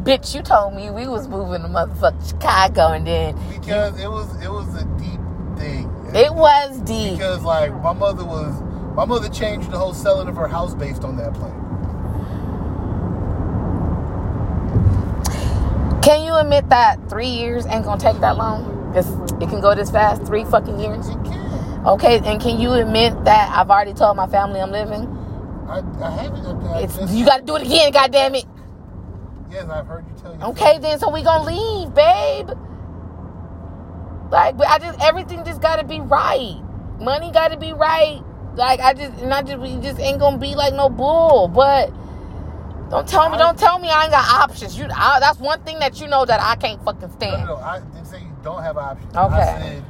bitch, you told me we was moving to motherfucking Chicago, and then Because it was it was a deep thing. it was deep. because like my mother was my mother changed the whole selling of her house based on that plan. Can you admit that three years ain't gonna take that long? It's, it can go this fast, three fucking years. It can. Okay, and can you admit that I've already told my family I'm living? I, I haven't. I, I It's you got to do it again, goddamn it. Yes, I've heard you tell you. Okay, then so we gonna leave, babe. Like, but I just everything just gotta be right. Money gotta be right. Like I just and I just we just ain't gonna be like no bull. But don't tell me, don't tell me I ain't got options. You, I, that's one thing that you know that I can't fucking No, no, stand. no. I didn't say don't have options. Okay. I said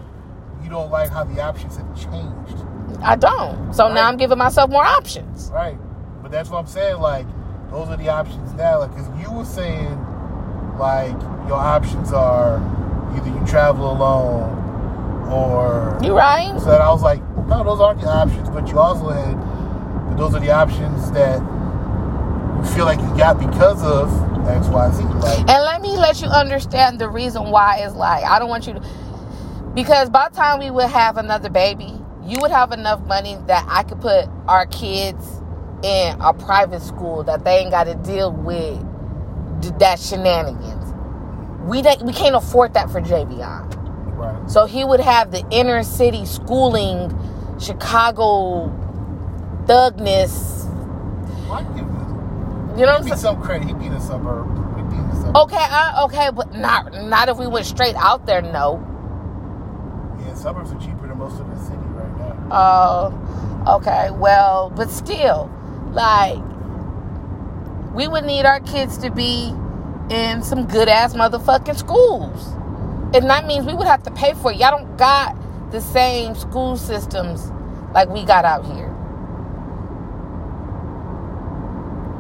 you don't like how the options have changed. I don't. So Right. now I'm giving myself more options. Right. But that's what I'm saying. Like, those are the options now. Like, because you were saying, like, your options are either you travel alone or. You right? So I was like, no, those aren't the options. But you also had, but those are the options that feel like you got because of X, Y, Z. Like, And let me let you understand the reason why is like I don't want you to because by the time we would have another baby, you would have enough money that I could put our kids in a private school that they ain't got to deal with that shenanigans. We we can't afford that for Javion. right. So he would have the inner city schooling, Chicago thugness. Well, I give him You know what I'm saying? some credit. He'd be in the suburb. He'd be suburb. Okay, I, okay, but not not if we went straight out there. No. Yeah, suburbs are cheaper than most of the city right now. Oh, okay. Well, but still, like, we would need our kids to be in some good ass motherfucking schools. And that means we would have to pay for it. Y'all don't got the same school systems like we got out here.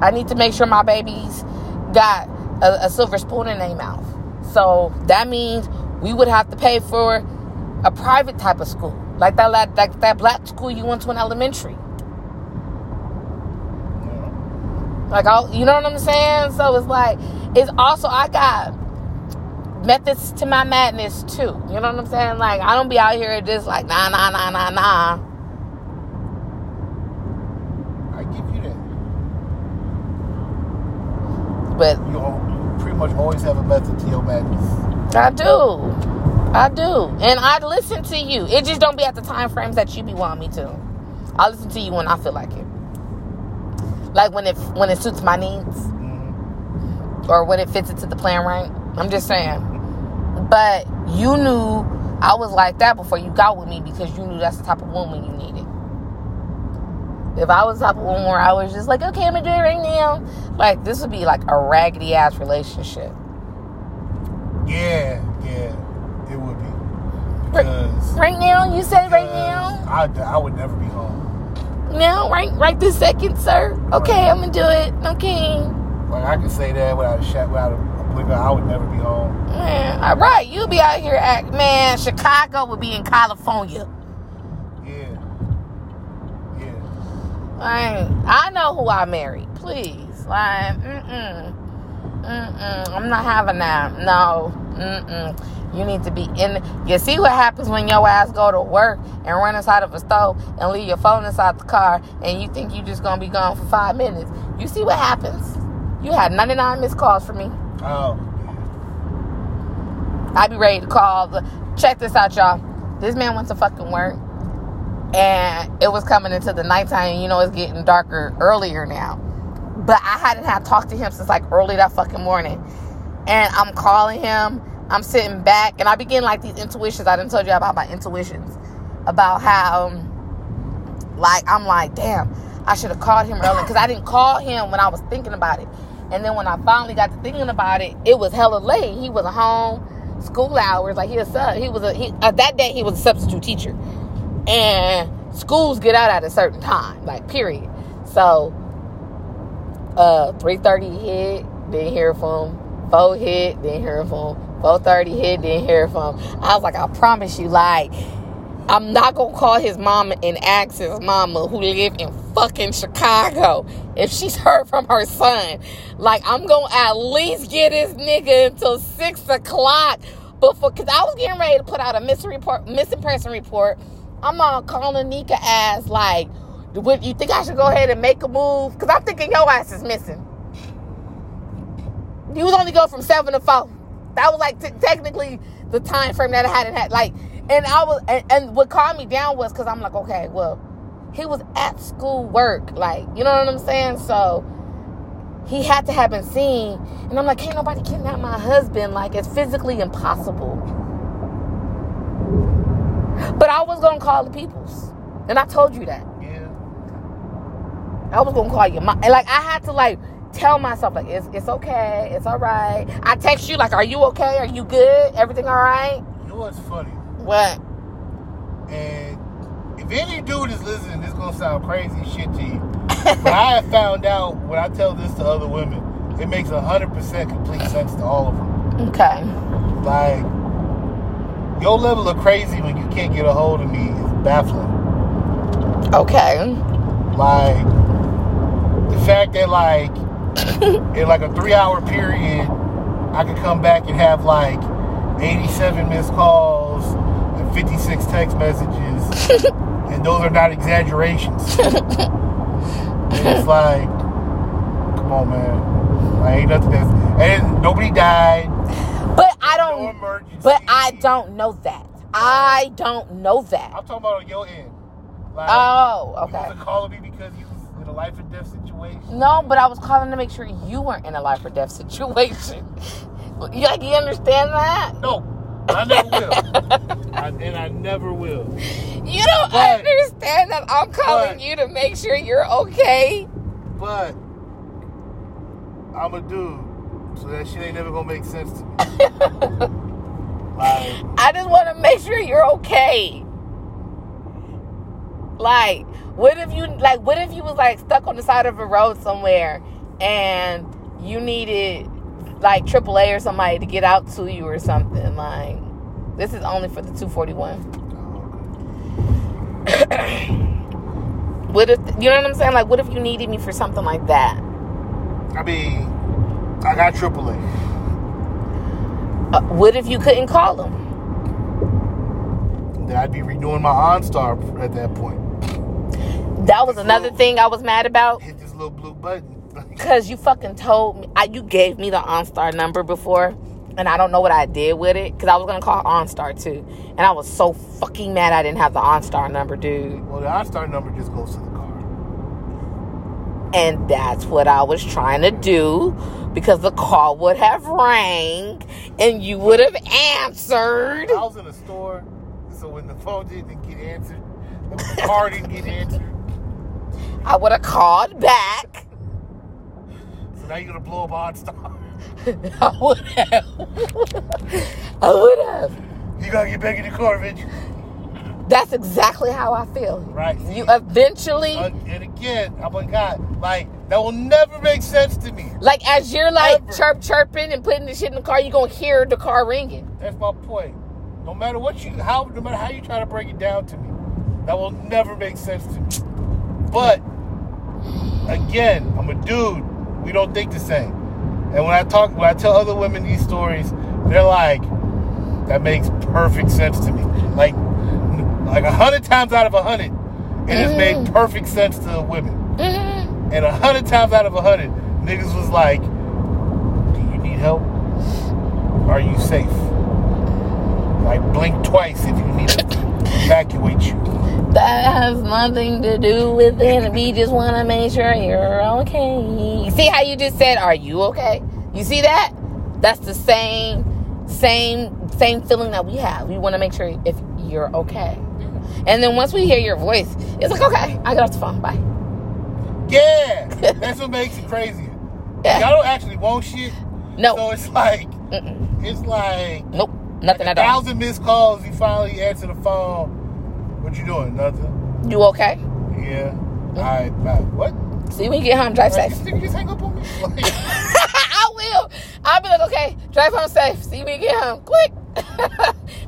I need to make sure my babies got a, a silver spoon in their mouth. So that means we would have to pay for a private type of school, like that like, that black school you went to in elementary. Like, I, you know what I'm saying? So it's like, it's also I got methods to my madness too. You know what I'm saying? Like, I don't be out here just like nah nah nah nah nah. I give you that. But You pretty much always have a method to your madness. I do. I do. And I listen to you. It just don't be at the time frames that you be wanting me to. I listen to you when I feel like it. Like when it when it suits my needs Mhm. or when it fits into the plan right. I'm just saying. But you knew I was like that before you got with me because you knew that's the type of woman you needed. If I was of woman where I was just like, okay, I'm gonna do it right now, like this would be like a raggedy ass relationship. Yeah, yeah, it would be. Right. Because Right now, you said right now. I, I would never be home. Now, right, right this second, sir. Okay, I'm gonna do it. Okay, Like I can say that without a shot, without a, blink. I would never be home. man. All right, you be out here, act man. Chicago would be in California. Yeah, yeah. Like, I know who I married. Please, like, mm mm, mm mm. I'm not having that. No, mm mm. You need to be in. You see what happens when your ass go to work and run inside of a store and leave your phone inside the car, and you think you just gonna be gone for five minutes. You see what happens? You had 99 missed calls for me. Oh, I be ready to call. The, check this out, y'all. This man went to fucking work, and it was coming into the nighttime. You know, it's getting darker earlier now. But I hadn't had talked to him since like early that fucking morning, and I'm calling him. I'm sitting back, and I begin like these intuitions. I didn't told you about my intuitions about how, like, I'm like, damn, I should have called him earlier because I didn't call him when I was thinking about it. And then when I finally got to thinking about it, it was hella late. He was home, school hours. Like he was, he was a he, uh, that day he was a substitute teacher, and schools get out at a certain time, like period. So, uh, three thirty hit, didn't hear from him. Four hit, didn't hear from him. Four thirty hit, didn't hear from. I was like, I promise you, like. I'm not gonna call his mama and ask his mama who live in fucking Chicago if she's heard from her son. Like I'm gonna at least get this nigga until six o'clock before, cause I was getting ready to put out a missing report, missing person report. I'm on calling Nika ass like, would you think I should go ahead and make a move? Cause I'm thinking your ass is missing. You was only go from seven to four. That was like t- technically the time frame that I hadn't had. Like, and I was, and, and what calmed me down was because I'm like, okay, well, he was at school work, like, you know what I'm saying? So he had to have been seen, and I'm like, can't nobody kidnap my husband. Like, it's physically impossible. But I was gonna call the peoples, and I told you that. yeah. I was gonna call your mom. And like I had to like tell myself like it's it's okay, it's all right. I text you like, are you okay? Are you good? Everything all right? You know what's funny? What? And if any dude is listening, this gonna sound crazy shit to you. but I have found out when I tell this to other women, it makes hundred percent complete sense to all of them. Okay. Like your level of crazy when you can't get a hold of me is baffling. Okay. Like the fact that like in like a three hour period, I could come back and have like 87 missed calls and 56 text messages, and those are not exaggerations. it's like, come on, man. I ain't nothing that's. And nobody died. But I No don't. Emergency. But I don't know that. I don't know that. I'm talking about on your end. Like, Oh, You okay. wasn't calling me because you was in a life or death situation. No, but I was calling to make sure you weren't in a life or death situation. You like you understand that? No, I never will. I, and I never will. You don't But- understand that I'm calling but- you to make sure you're okay. But I'm a dude, so that shit ain't never gonna make sense to me. like, I just want to make sure you're okay. Like, what if you like? What if you was like stuck on the side of a road somewhere, and you needed like AAA or somebody to get out to you or something? Like, this is only for the 241. What if you know what I'm saying? Like, what if you needed me for something like that? I mean, I got AAA. Uh, what if you couldn't call them? Then I'd be redoing my OnStar at that point. That was another thing I was mad about. Hit this little blue button. Cause you fucking told me, I, you gave me the OnStar number before, and I don't know what I did with it. Cause I was gonna call OnStar too, and I was so fucking mad I didn't have the OnStar number, dude. well, the OnStar number just goes to the. And that's what I was trying to do, because the call would have rang, and you would have answered. I was in a store, so when the phone didn't get answered, the car didn't get answered. I would have called back. So now you're gonna blow up OnStar. I would have. I would have. You gotta get back in the car, bitch. That's exactly how I feel. Right. You eventually. Uh, and again, oh my god, like that will never make sense to me. Like as you're like Ever. chirp chirping and putting the shit in the car, you're gonna hear the car ringing. That's my point. No matter what you, how, no matter how you try to break it down to me, that will never make sense to me. But again, I'm a dude. We don't think the same. And when I talk, when I tell other women these stories, they're like, "That makes perfect sense to me." Like, like a hundred times out of a hundred, it has made perfect sense to women. Mhm. And a hundred times out of a hundred, niggas was like, Do you need help? Are you safe? Like blink twice if you need to evacuate you. That has nothing to do with it. We just want to make sure you're okay. See how you just said, "Are you okay?" You see that? That's the same, same, same feeling that we have. We want to make sure if you're okay. And then once we hear your voice, it's like, okay, I get off the phone. Bye. Yeah, that's what makes it crazy. Yeah. Y'all don't actually want shit. No. So it's like, Mm-mm. it's like Nope. Nothing a at all. thousand missed calls. You finally answer the phone. What you doing? Nothing. You okay? Yeah. Mm. All right. Bye. What? See when you get home, drive Like, safe. nigga just hang up on me. Like, I will. I'll be like, okay, drive home safe. See when you get home. Quick.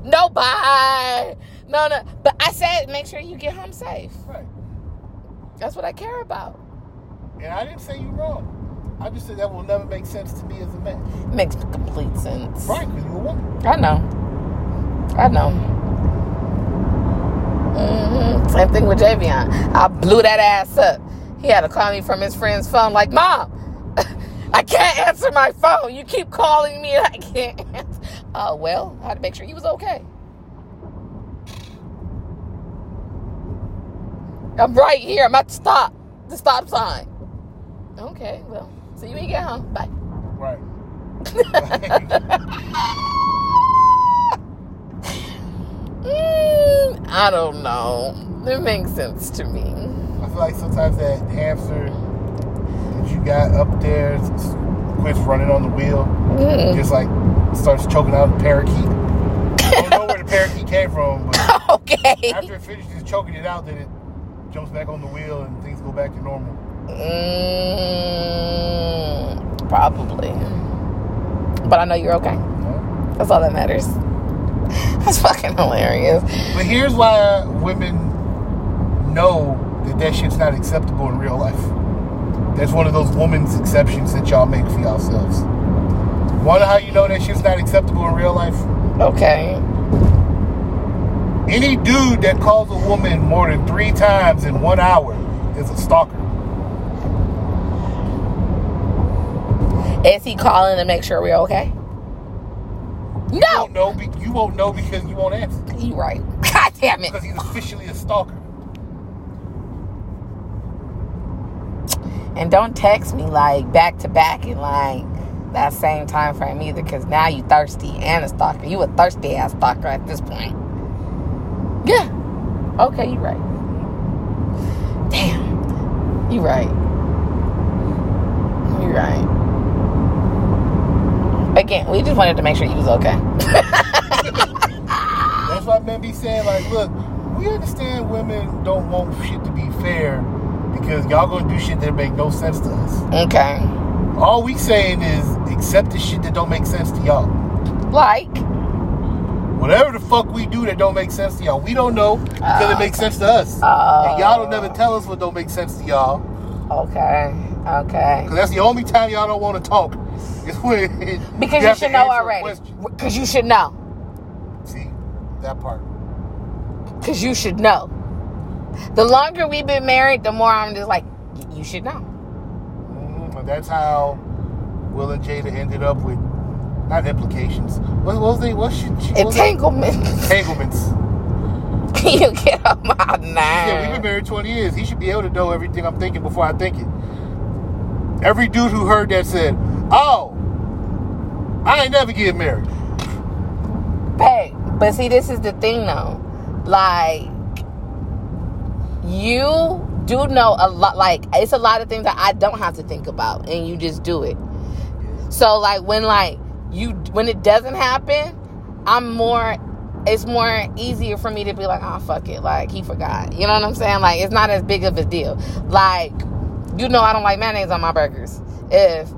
no, bye. No, no. But I said, make sure you get home safe. right. That's what I care about. And I didn't say you wrong. I just said that will never make sense to me as a man. It makes complete sense. Right, because you're a woman. I know. I know. hmm Same thing with Javion. I blew that ass up. He had to call me from his friend's phone, like, Mom, I can't answer my phone. You keep calling me and I can't answer. Oh, well, I had to make sure he was okay. I'm right here. I'm at the stop. The stop sign. Okay, well, see you when you get home. Bye. Right. Mm, I don't know. It makes sense to me. I feel like sometimes that hamster that you got up there quits running on the wheel, Mm. just like starts choking out the parakeet. I don't know where the parakeet came from, but okay. after it finishes choking it out, then it jumps back on the wheel and things go back to normal. Mm, probably. But I know you're okay. know? That's all that matters. That's fucking hilarious. But here's why women know that that shit's not acceptable in real life. That's one of those woman's exceptions that y'all make for yourselves. Wonder how you know that shit's not acceptable in real life? Okay. Any dude that calls a woman more than three times in one hour is a stalker. Is he calling to make sure we're okay? You No. won't know. Be- you won't know because you won't answer. You right. God damn it. Because he's officially a stalker. And don't text me like back to back in like that same time frame either, because now you thirsty and a stalker. You a thirsty ass stalker at this point. Yeah. Okay, you're right. Damn. You're right. You're right. Again, we just wanted to make sure you was okay. That's why men be saying like, look, we understand women don't want shit to be fair because y'all gonna do shit that make no sense to us. okay. All we saying is accept the shit that don't make sense to y'all. Like, Whatever the fuck we do that don't make sense to y'all, we don't know because it makes sense to us. Oh. and y'all don't never tell us what don't make sense to y'all. okay. Okay. Because that's the only time y'all don't want to talk. Is when Because you, to should know already. Because you should know. See, that part. Because you should know. The longer we've been married, the more I'm just like, you should know. Mhm, that's how Will and Jada ended up with not implications. What, what was they? What should she? it? Entanglements. Can you get on my Yeah, we've been married 20 years. He should be able to know everything I'm thinking before I think it. Every dude who heard that said, "Oh, I ain't never getting married." Hey, but see, this is the thing though. Like, you do know a lot. Like, it's a lot of things that I don't have to think about, and you just do it. So, like, when like you when it doesn't happen, I'm more. It's more easier for me to be like, oh fuck it, like he forgot. You know what I'm saying? Like, it's not as big of a deal. Like, you know, I don't like mayonnaise on my burgers. If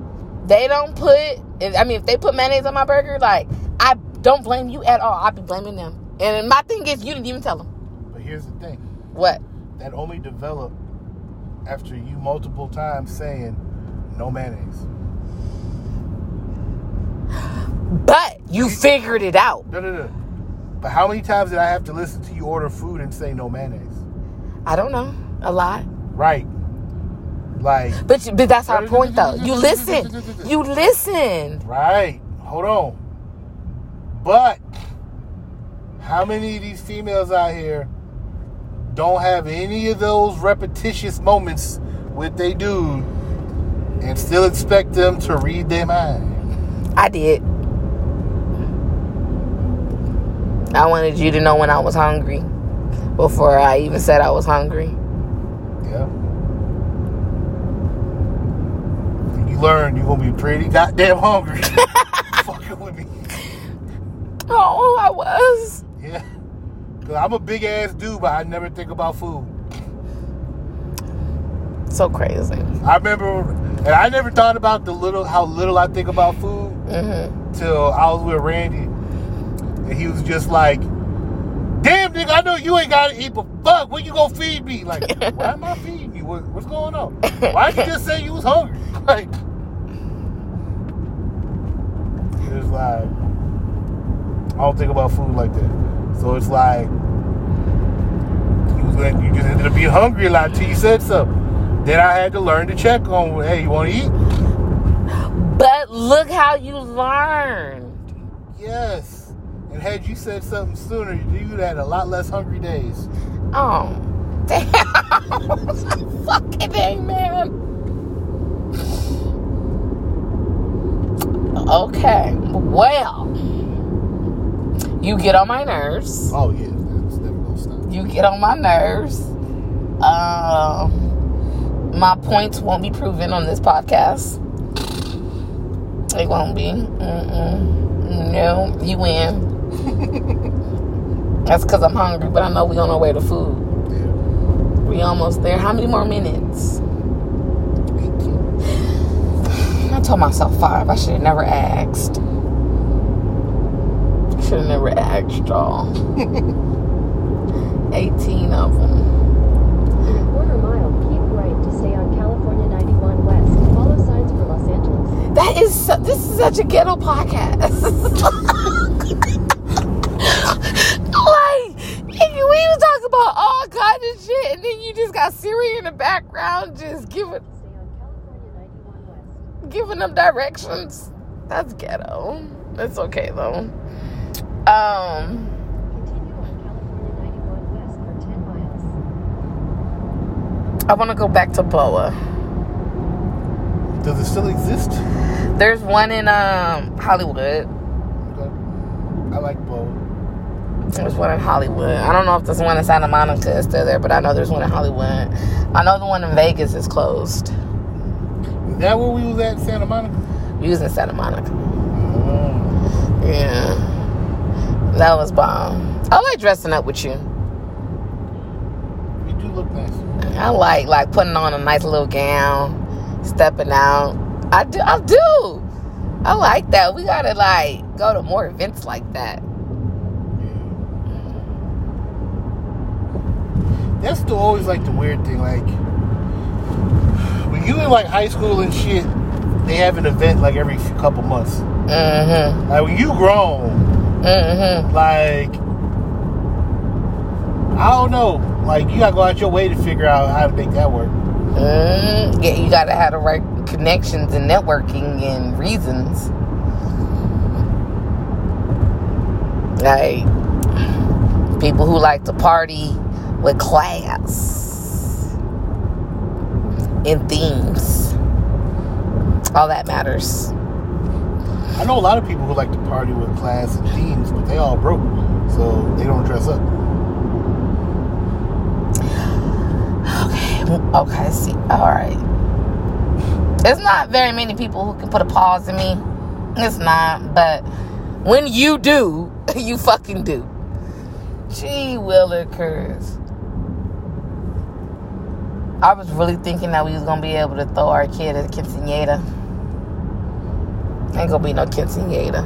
they don't put, if, I mean, if they put mayonnaise on my burger, like I don't blame you at all. I'd be blaming them. And my thing is, you didn't even tell them But here's the thing: what. that only developed after you multiple times saying, "No mayonnaise." But you figured it out. No, no, no. But how many times did I have to listen to you order food and say no mayonnaise? I don't know a lot, Right. Like, but you- but that's our point though. You listen. You listen. right. Hold on. But how many of these females out here don't have any of those repetitious moments with they dude and still expect them to read their mind? I did. I wanted you to know when I was hungry before I even said I was hungry. Yeah. And you learn you're gonna be pretty goddamn hungry. Fucking with me. Oh, I was. Yeah. Cause I'm a big ass dude, but I never think about food. So crazy. I remember, and I never thought about the little how little I think about food hmm till I was with Randy, and he was just like, "Damn, nigga, I know you ain't gotta eat, but fuck, when you gonna feed me? Like, why am I feeding you? What, what's going on? Why'd you just say you was hungry? Like, it's like I don't think about food like that. So it's like you was you just ended up being hungry a lot till you said something. Then I had to learn to check on, hey, you want to eat? But look how you learned. Yes. And had you said something sooner, you'd have had a lot less hungry days. Oh, damn. Fucking amen. Okay, well, you get on my nerves. Oh yeah, it's never gonna stop. You get on my nerves. Um, my points won't be proven on this podcast. They won't be. Mm-mm. No, you win. That's because I'm hungry, but I know we on our way to food. Yeah. We almost there. How many more minutes? I told myself five. I should have never asked. Should have never asked y'all. 18 of them. In a quarter mile, keep right to stay on California 91 West. That is this is such a ghetto podcast. like we was talking about all kinds of shit, and then you just got Siri in the background, just giving Stay on California 91 West. giving them directions. That's ghetto. That's okay though. Um, Continue on California 91 West for 10 miles. I want to go back to Boa. Does it still exist? There's one in um Hollywood. Okay. I like both. There's one in Hollywood. I don't know if there's one in Santa Monica is still there, but I know there's one in Hollywood. I know the one in Vegas is closed. Is that where we was at, Santa Monica? We was in Santa Monica. Oh. Yeah. That was bomb. I like dressing up with you. You do look nice. I like like putting on a nice little gown, stepping out. I do I do. I like that. We gotta like go to more events like that. That's still always like the weird thing. Like when you in like high school and shit, they have an event like every couple months. Mm-hmm. Like when you grown, Mm-hmm. like I don't know. Like you gotta go out your way to figure out how to make that work. Mm, yeah, you gotta have the right connections and networking and reasons. Like people who like to party with class and themes. All that matters. I know a lot of people who like to party with class and themes, but they all broke, so they don't dress up. Okay, see, all right. It's not very many people who can put a pause in me. It's not, but when you do, you fucking do. Gee, Willikers. I was really thinking that we was gonna be able to throw our kid at quinceanera. Ain't gonna be no quinceanera.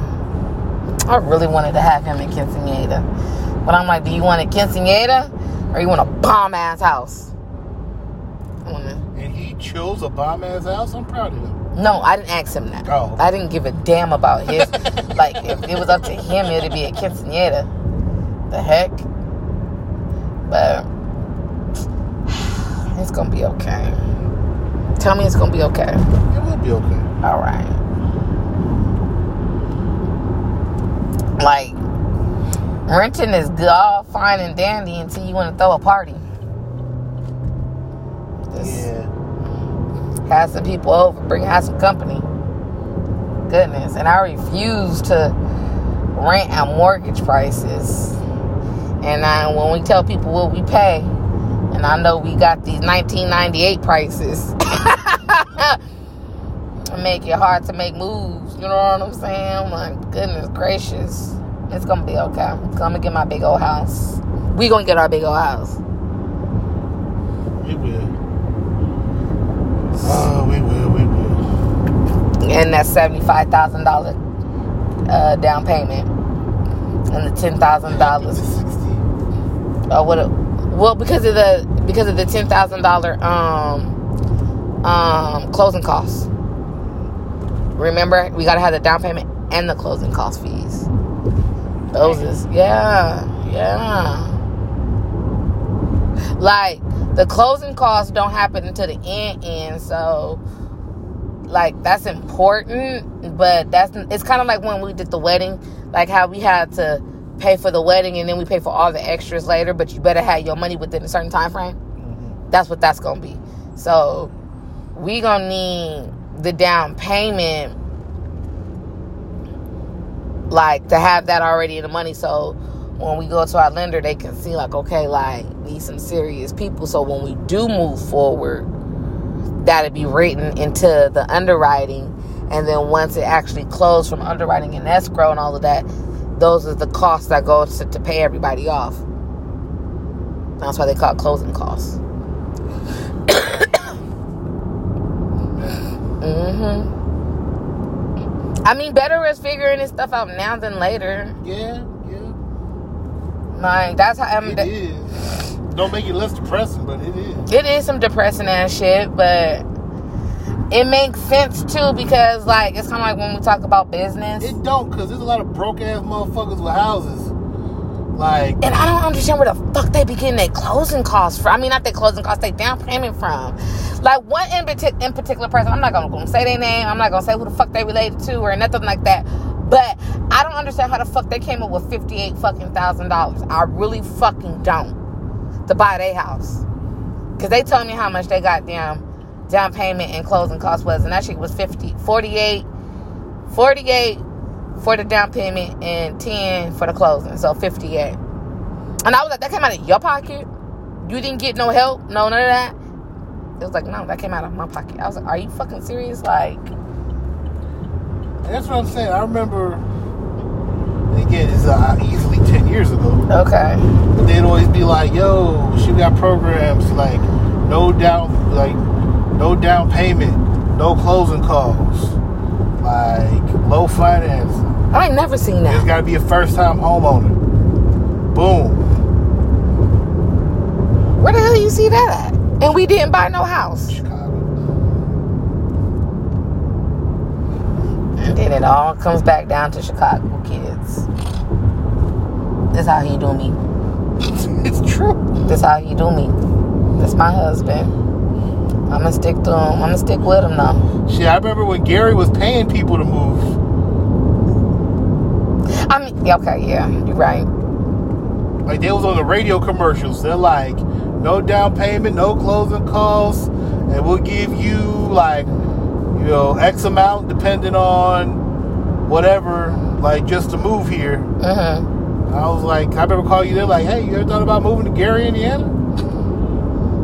I really wanted to have him in quinceanera, but I'm like, do you want a quinceanera or you want a bomb ass house? Wanna- And he chose a bomb ass house. I'm proud of him. No, I didn't ask him that. Oh. I didn't give a damn about his. like, if it was up to him, it'd be a quinceanera. The heck? But it's gonna be okay. Tell me it's gonna be okay. It will be okay. All right. Like, renting is all fine and dandy until you want to throw a party. Just Yeah. have some people over, bring have some company. Goodness, and I refuse to rent at mortgage prices. And I, when we tell people what we pay, and I know we got these 1998 prices, make it hard to make moves. You know what I'm saying? Like, goodness gracious, it's gonna be okay. I'm gonna get my big old house. We gonna get our big old house. We will. And that seventy-five thousand dollar uh, down payment, and the ten thousand dollars. Uh, what? a- Well, because of the because of the ten thousand dollar um um closing costs. Remember, we gotta have the down payment and the closing cost fees. Those is yeah, yeah. Like the closing costs don't happen until the end end, so like that's important but that's it's kind of like when we did the wedding like how we had to pay for the wedding and then we pay for all the extras later but you better have your money within a certain time frame mm-hmm. that's what that's gonna be. So we gonna need the down payment like to have that already in the money. So when we go to our lender they can see like okay like need some serious people. So when we do move forward that'll be written into the underwriting and then once it actually closed from underwriting and escrow and all of that those are the costs that go to, to pay everybody off that's why they call it closing costs mm-hmm. i mean better is figuring this stuff out now than later Yeah, yeah. like that's how I'm, It is. Don't make it less depressing, but it is. it is some depressing ass shit, but it makes sense too because like it's kind of like when we talk about business. It don't, cause there's a lot of broke ass motherfuckers with houses. Like, And I don't understand where the fuck they be getting their closing costs from. I mean, not their closing costs, they down payment from. Like one in, partic- in particular person, I'm not gonna, gonna say their name. I'm not gonna say who the fuck they related to or nothing like that. But I don't understand how the fuck they came up with fifty eight fucking thousand dollars. I really fucking don't to buy their house because they told me how much they got down down payment and closing costs was, and that shit was 50, 48, 48 for the down payment and 10 for the closing. So 58. And I was like, that came out of your pocket? You didn't get no help? No, none of that? It was like, no, that came out of my pocket. I was like, are you fucking serious? Like, that's what I'm saying. I remember, again, it's uh, easily 10 years ago. okay. But they'd always be like, yo, she got programs like no down like no down payment, no closing costs, like low finance. I ain't never seen that. It's gotta be a first time homeowner. Boom. Where the hell you see that at? And we didn't buy no house. Chicago. And then it all comes back down to Chicago kids. That's how he do me. It's true. That's how he do me. This my husband. I'ma stick to him. I'ma stick with him now. Shit, I remember when Gary was paying people to move. I mean, okay, yeah, you're right. Like they was on the radio commercials. They're like, no down payment, no closing costs, and we'll give you like, you know, X amount depending on whatever, like just to move here. Mm-hmm. I was like, I remember calling you. They're like, hey, you ever thought about moving to Gary, Indiana?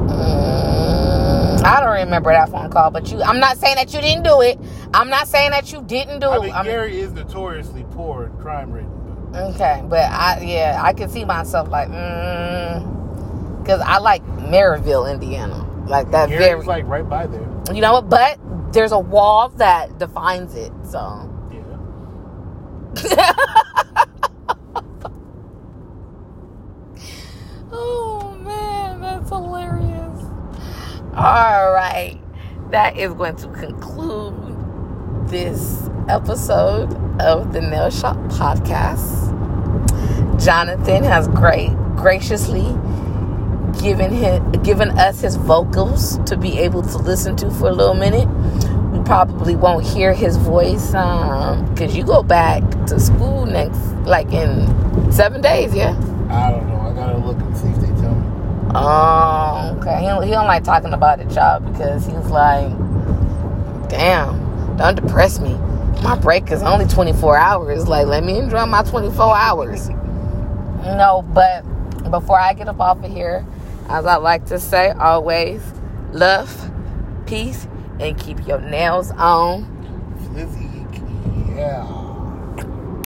Mm, I don't remember that phone call, but you. I'm not saying that you didn't do it. I'm not saying that you didn't do I it. mean, I'm- Gary is notoriously poor and crime ridden. Okay, but I yeah, I can see myself like, mm, because I like Merrillville, Indiana, like that Gary very. like right by there. you know what? But there's a wall that defines it. So Yeah. oh man, that's hilarious. All right, that is going to conclude this episode of the Nail Shop Podcast. Jonathan has great graciously given him given us his vocals to be able to listen to for a little minute. We probably won't hear his voice um, because you go back to school next like in seven days, yeah. I don't know. I gotta look and see if they tell me. Oh, okay. He don't, he don't like talking about it, y'all, because he's like, damn, don't depress me. My break is only 24 hours. Like, let me enjoy my 24 hours. No, but before I get up off of here, as I like to say, always love, peace, and keep your nails on. Yeah.